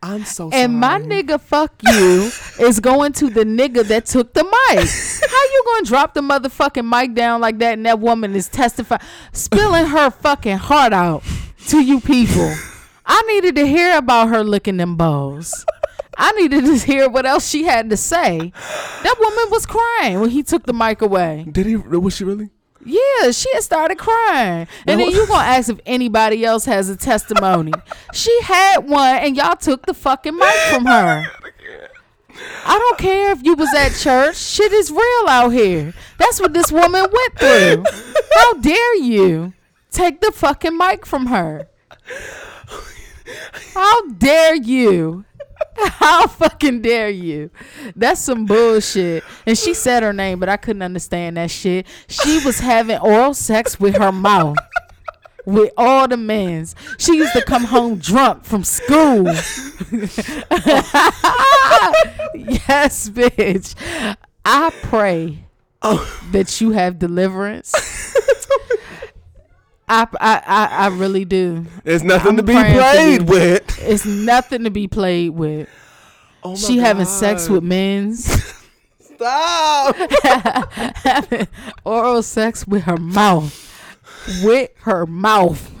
I'm so sorry. And my nigga, fuck you, is going to the nigga that took the mic. [laughs] How you gonna drop the motherfucking mic down like that and that woman is testifying, spilling her fucking heart out to you people? I needed to hear about her licking them balls. I needed to hear what else she had to say. That woman was crying when he took the mic away. Did he? Was she really? Yeah, she had started crying. And then you gonna ask if anybody else has a testimony. she had one and y'all took the fucking mic from her. I don't care if you was at church. Shit is real out here. That's what this woman went through. How dare you take the fucking mic from her? How dare you? [laughs] How fucking dare you? That's some bullshit. And she said her name, but I couldn't understand that shit. She was having oral sex with her mouth. With all the men's. She used to come home drunk from school. [laughs] yes, bitch. I pray oh. that you have deliverance. [laughs] I, I, I, I really do. There's nothing I'm to be played with. It's nothing to be played with. Oh my She having sex with men's, Stop. [laughs] having oral sex with her mouth, with her mouth.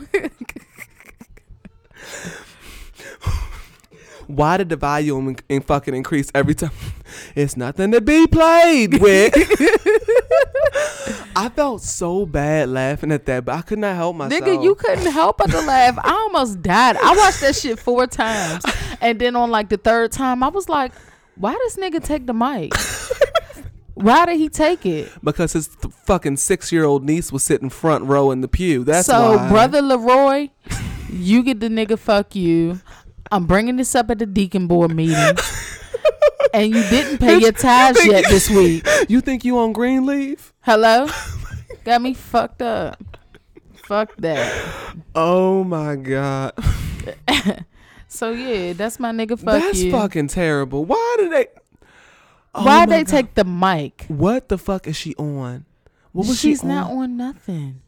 Why did the volume in, in fucking increase every time? It's nothing to be played with. [laughs] I felt so bad laughing at that, but I could not help myself. Nigga, you couldn't help but to laugh. I almost died. I watched that shit four times, and then on like the third time, I was like, "Why does nigga take the mic? Why did he take it?" because his th- fucking six year old niece was sitting front row in the pew. That's so, why. brother Leroy, you get the nigga. Fuck you. I'm bringing this up at the deacon board meeting. [laughs] And you didn't pay your tithes yet this week. [laughs] you think you on green leave? Hello? [laughs] Oh Got me fucked up. Fuck that. Oh my god, So yeah, that's my nigga. Fuck that's you. fucking terrible. Why did they? Oh Why they God. take the mic? What the fuck is she on? What was She's she not on nothing.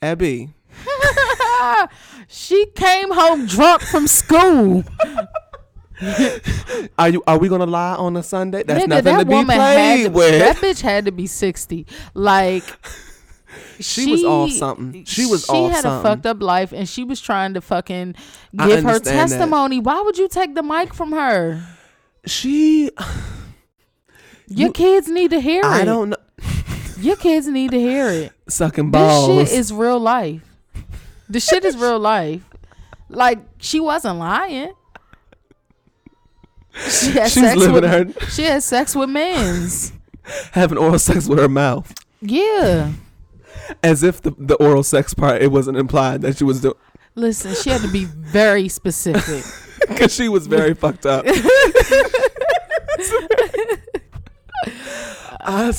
Abby. She came home drunk from school. Are you? Are we gonna lie on a Sunday? That's Nigga, nothing that to be played to, with. That bitch had to be sixty. Like [laughs] She was off something. She was she had a fucked up life, and she was trying to fucking give her understand that. testimony. Why would you take the mic from her? she. Your You- kids need to hear it. I don't know. Your kids need to hear it. [laughs] Sucking balls. This shit is real life. The shit is real life. Like she wasn't lying. She [laughs] had She's sex living with her- [laughs] she had sex with men's. having oral sex with her mouth, Yeah. as if the, the oral sex part it wasn't implied that she was doing, Listen, she had to be very specific. [laughs] because she was very fucked up. I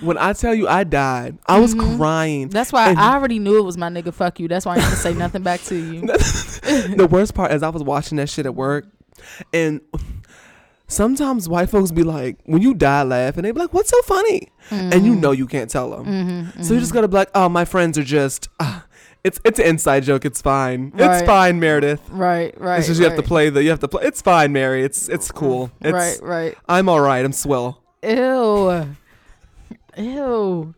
when I tell you I died, I was crying. Mm-hmm. That's why And- I already knew it was my nigga. Fuck you. That's why I didn't say nothing back to you. [laughs] the worst part is I was watching that shit at work, and sometimes white folks be like, when you die laughing, they be like, "What's so funny?" And Mm-hmm. you know you can't tell them, so you just gotta be like, "Oh, my friends are just." ah, it's it's an inside joke. It's fine. It's fine, Meredith. Right, right. It's just you have to play the. You have to play. It's fine, Mary. It's it's cool. It's, Right, right. I'm all right. I'm swell. Ew. Ew.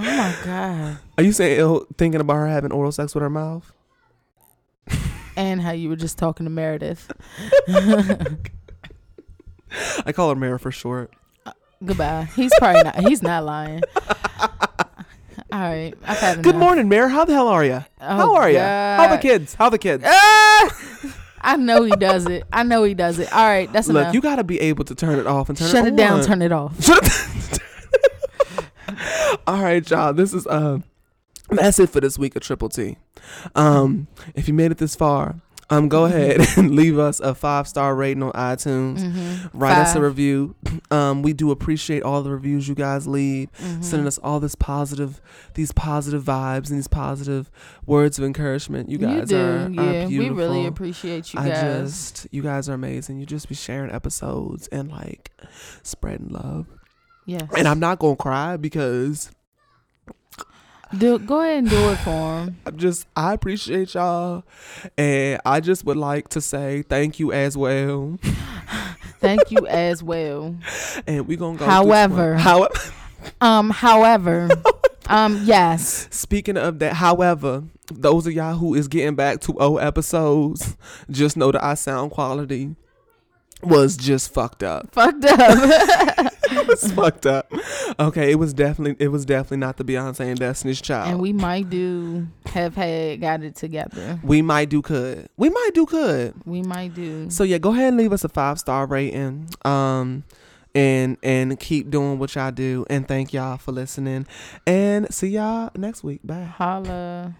Oh my god. Are you saying ill thinking about her having oral sex with her mouth? And how you were just talking to Meredith. [laughs] I call her Mara for short. Goodbye. He's probably not. He's not lying. [laughs] All right. I've had Good morning, Mara. How the hell are you? How Oh, are you? How the kids? How the kids? Ah! I know he does it. I know he does it. All right. That's Look, enough. Look, you gotta be able to turn it off and turn Shut it it down. Turn it off. Shut it. [laughs] [laughs] All right, y'all. This is uh, that's it for this week of Triple T. Um, if you made it this far, um, go ahead [laughs] and leave us a five star rating on iTunes. Mm-hmm. Write us a review. [clears throat] Um, we do appreciate all the reviews you guys leave, Mm-hmm. sending us all this positive, these positive vibes and these positive words of encouragement. You guys do. are, are yeah, we really appreciate you guys. I just, you guys are amazing. You just be sharing episodes and like spreading love. Yes. And I'm not gonna cry because do go ahead and do it for him. [laughs] I'm just I appreciate y'all, and I just would like to say thank you as well. [laughs] Thank you as well. [laughs] And we gonna go. However- however, Um. However. um. Yes. speaking of that, however, those of y'all who is getting back to old episodes, just know that our sound quality was just fucked up. Fucked up. [laughs] It's fucked up. Okay, it was definitely it was definitely not the Beyonce and Destiny's Child. and we might do have had got it together. we might do could. We might do could. We might do. So yeah, go ahead and leave us a five star rating. Um and and keep doing what y'all do and thank y'all for listening and see y'all next week. Bye. Holla.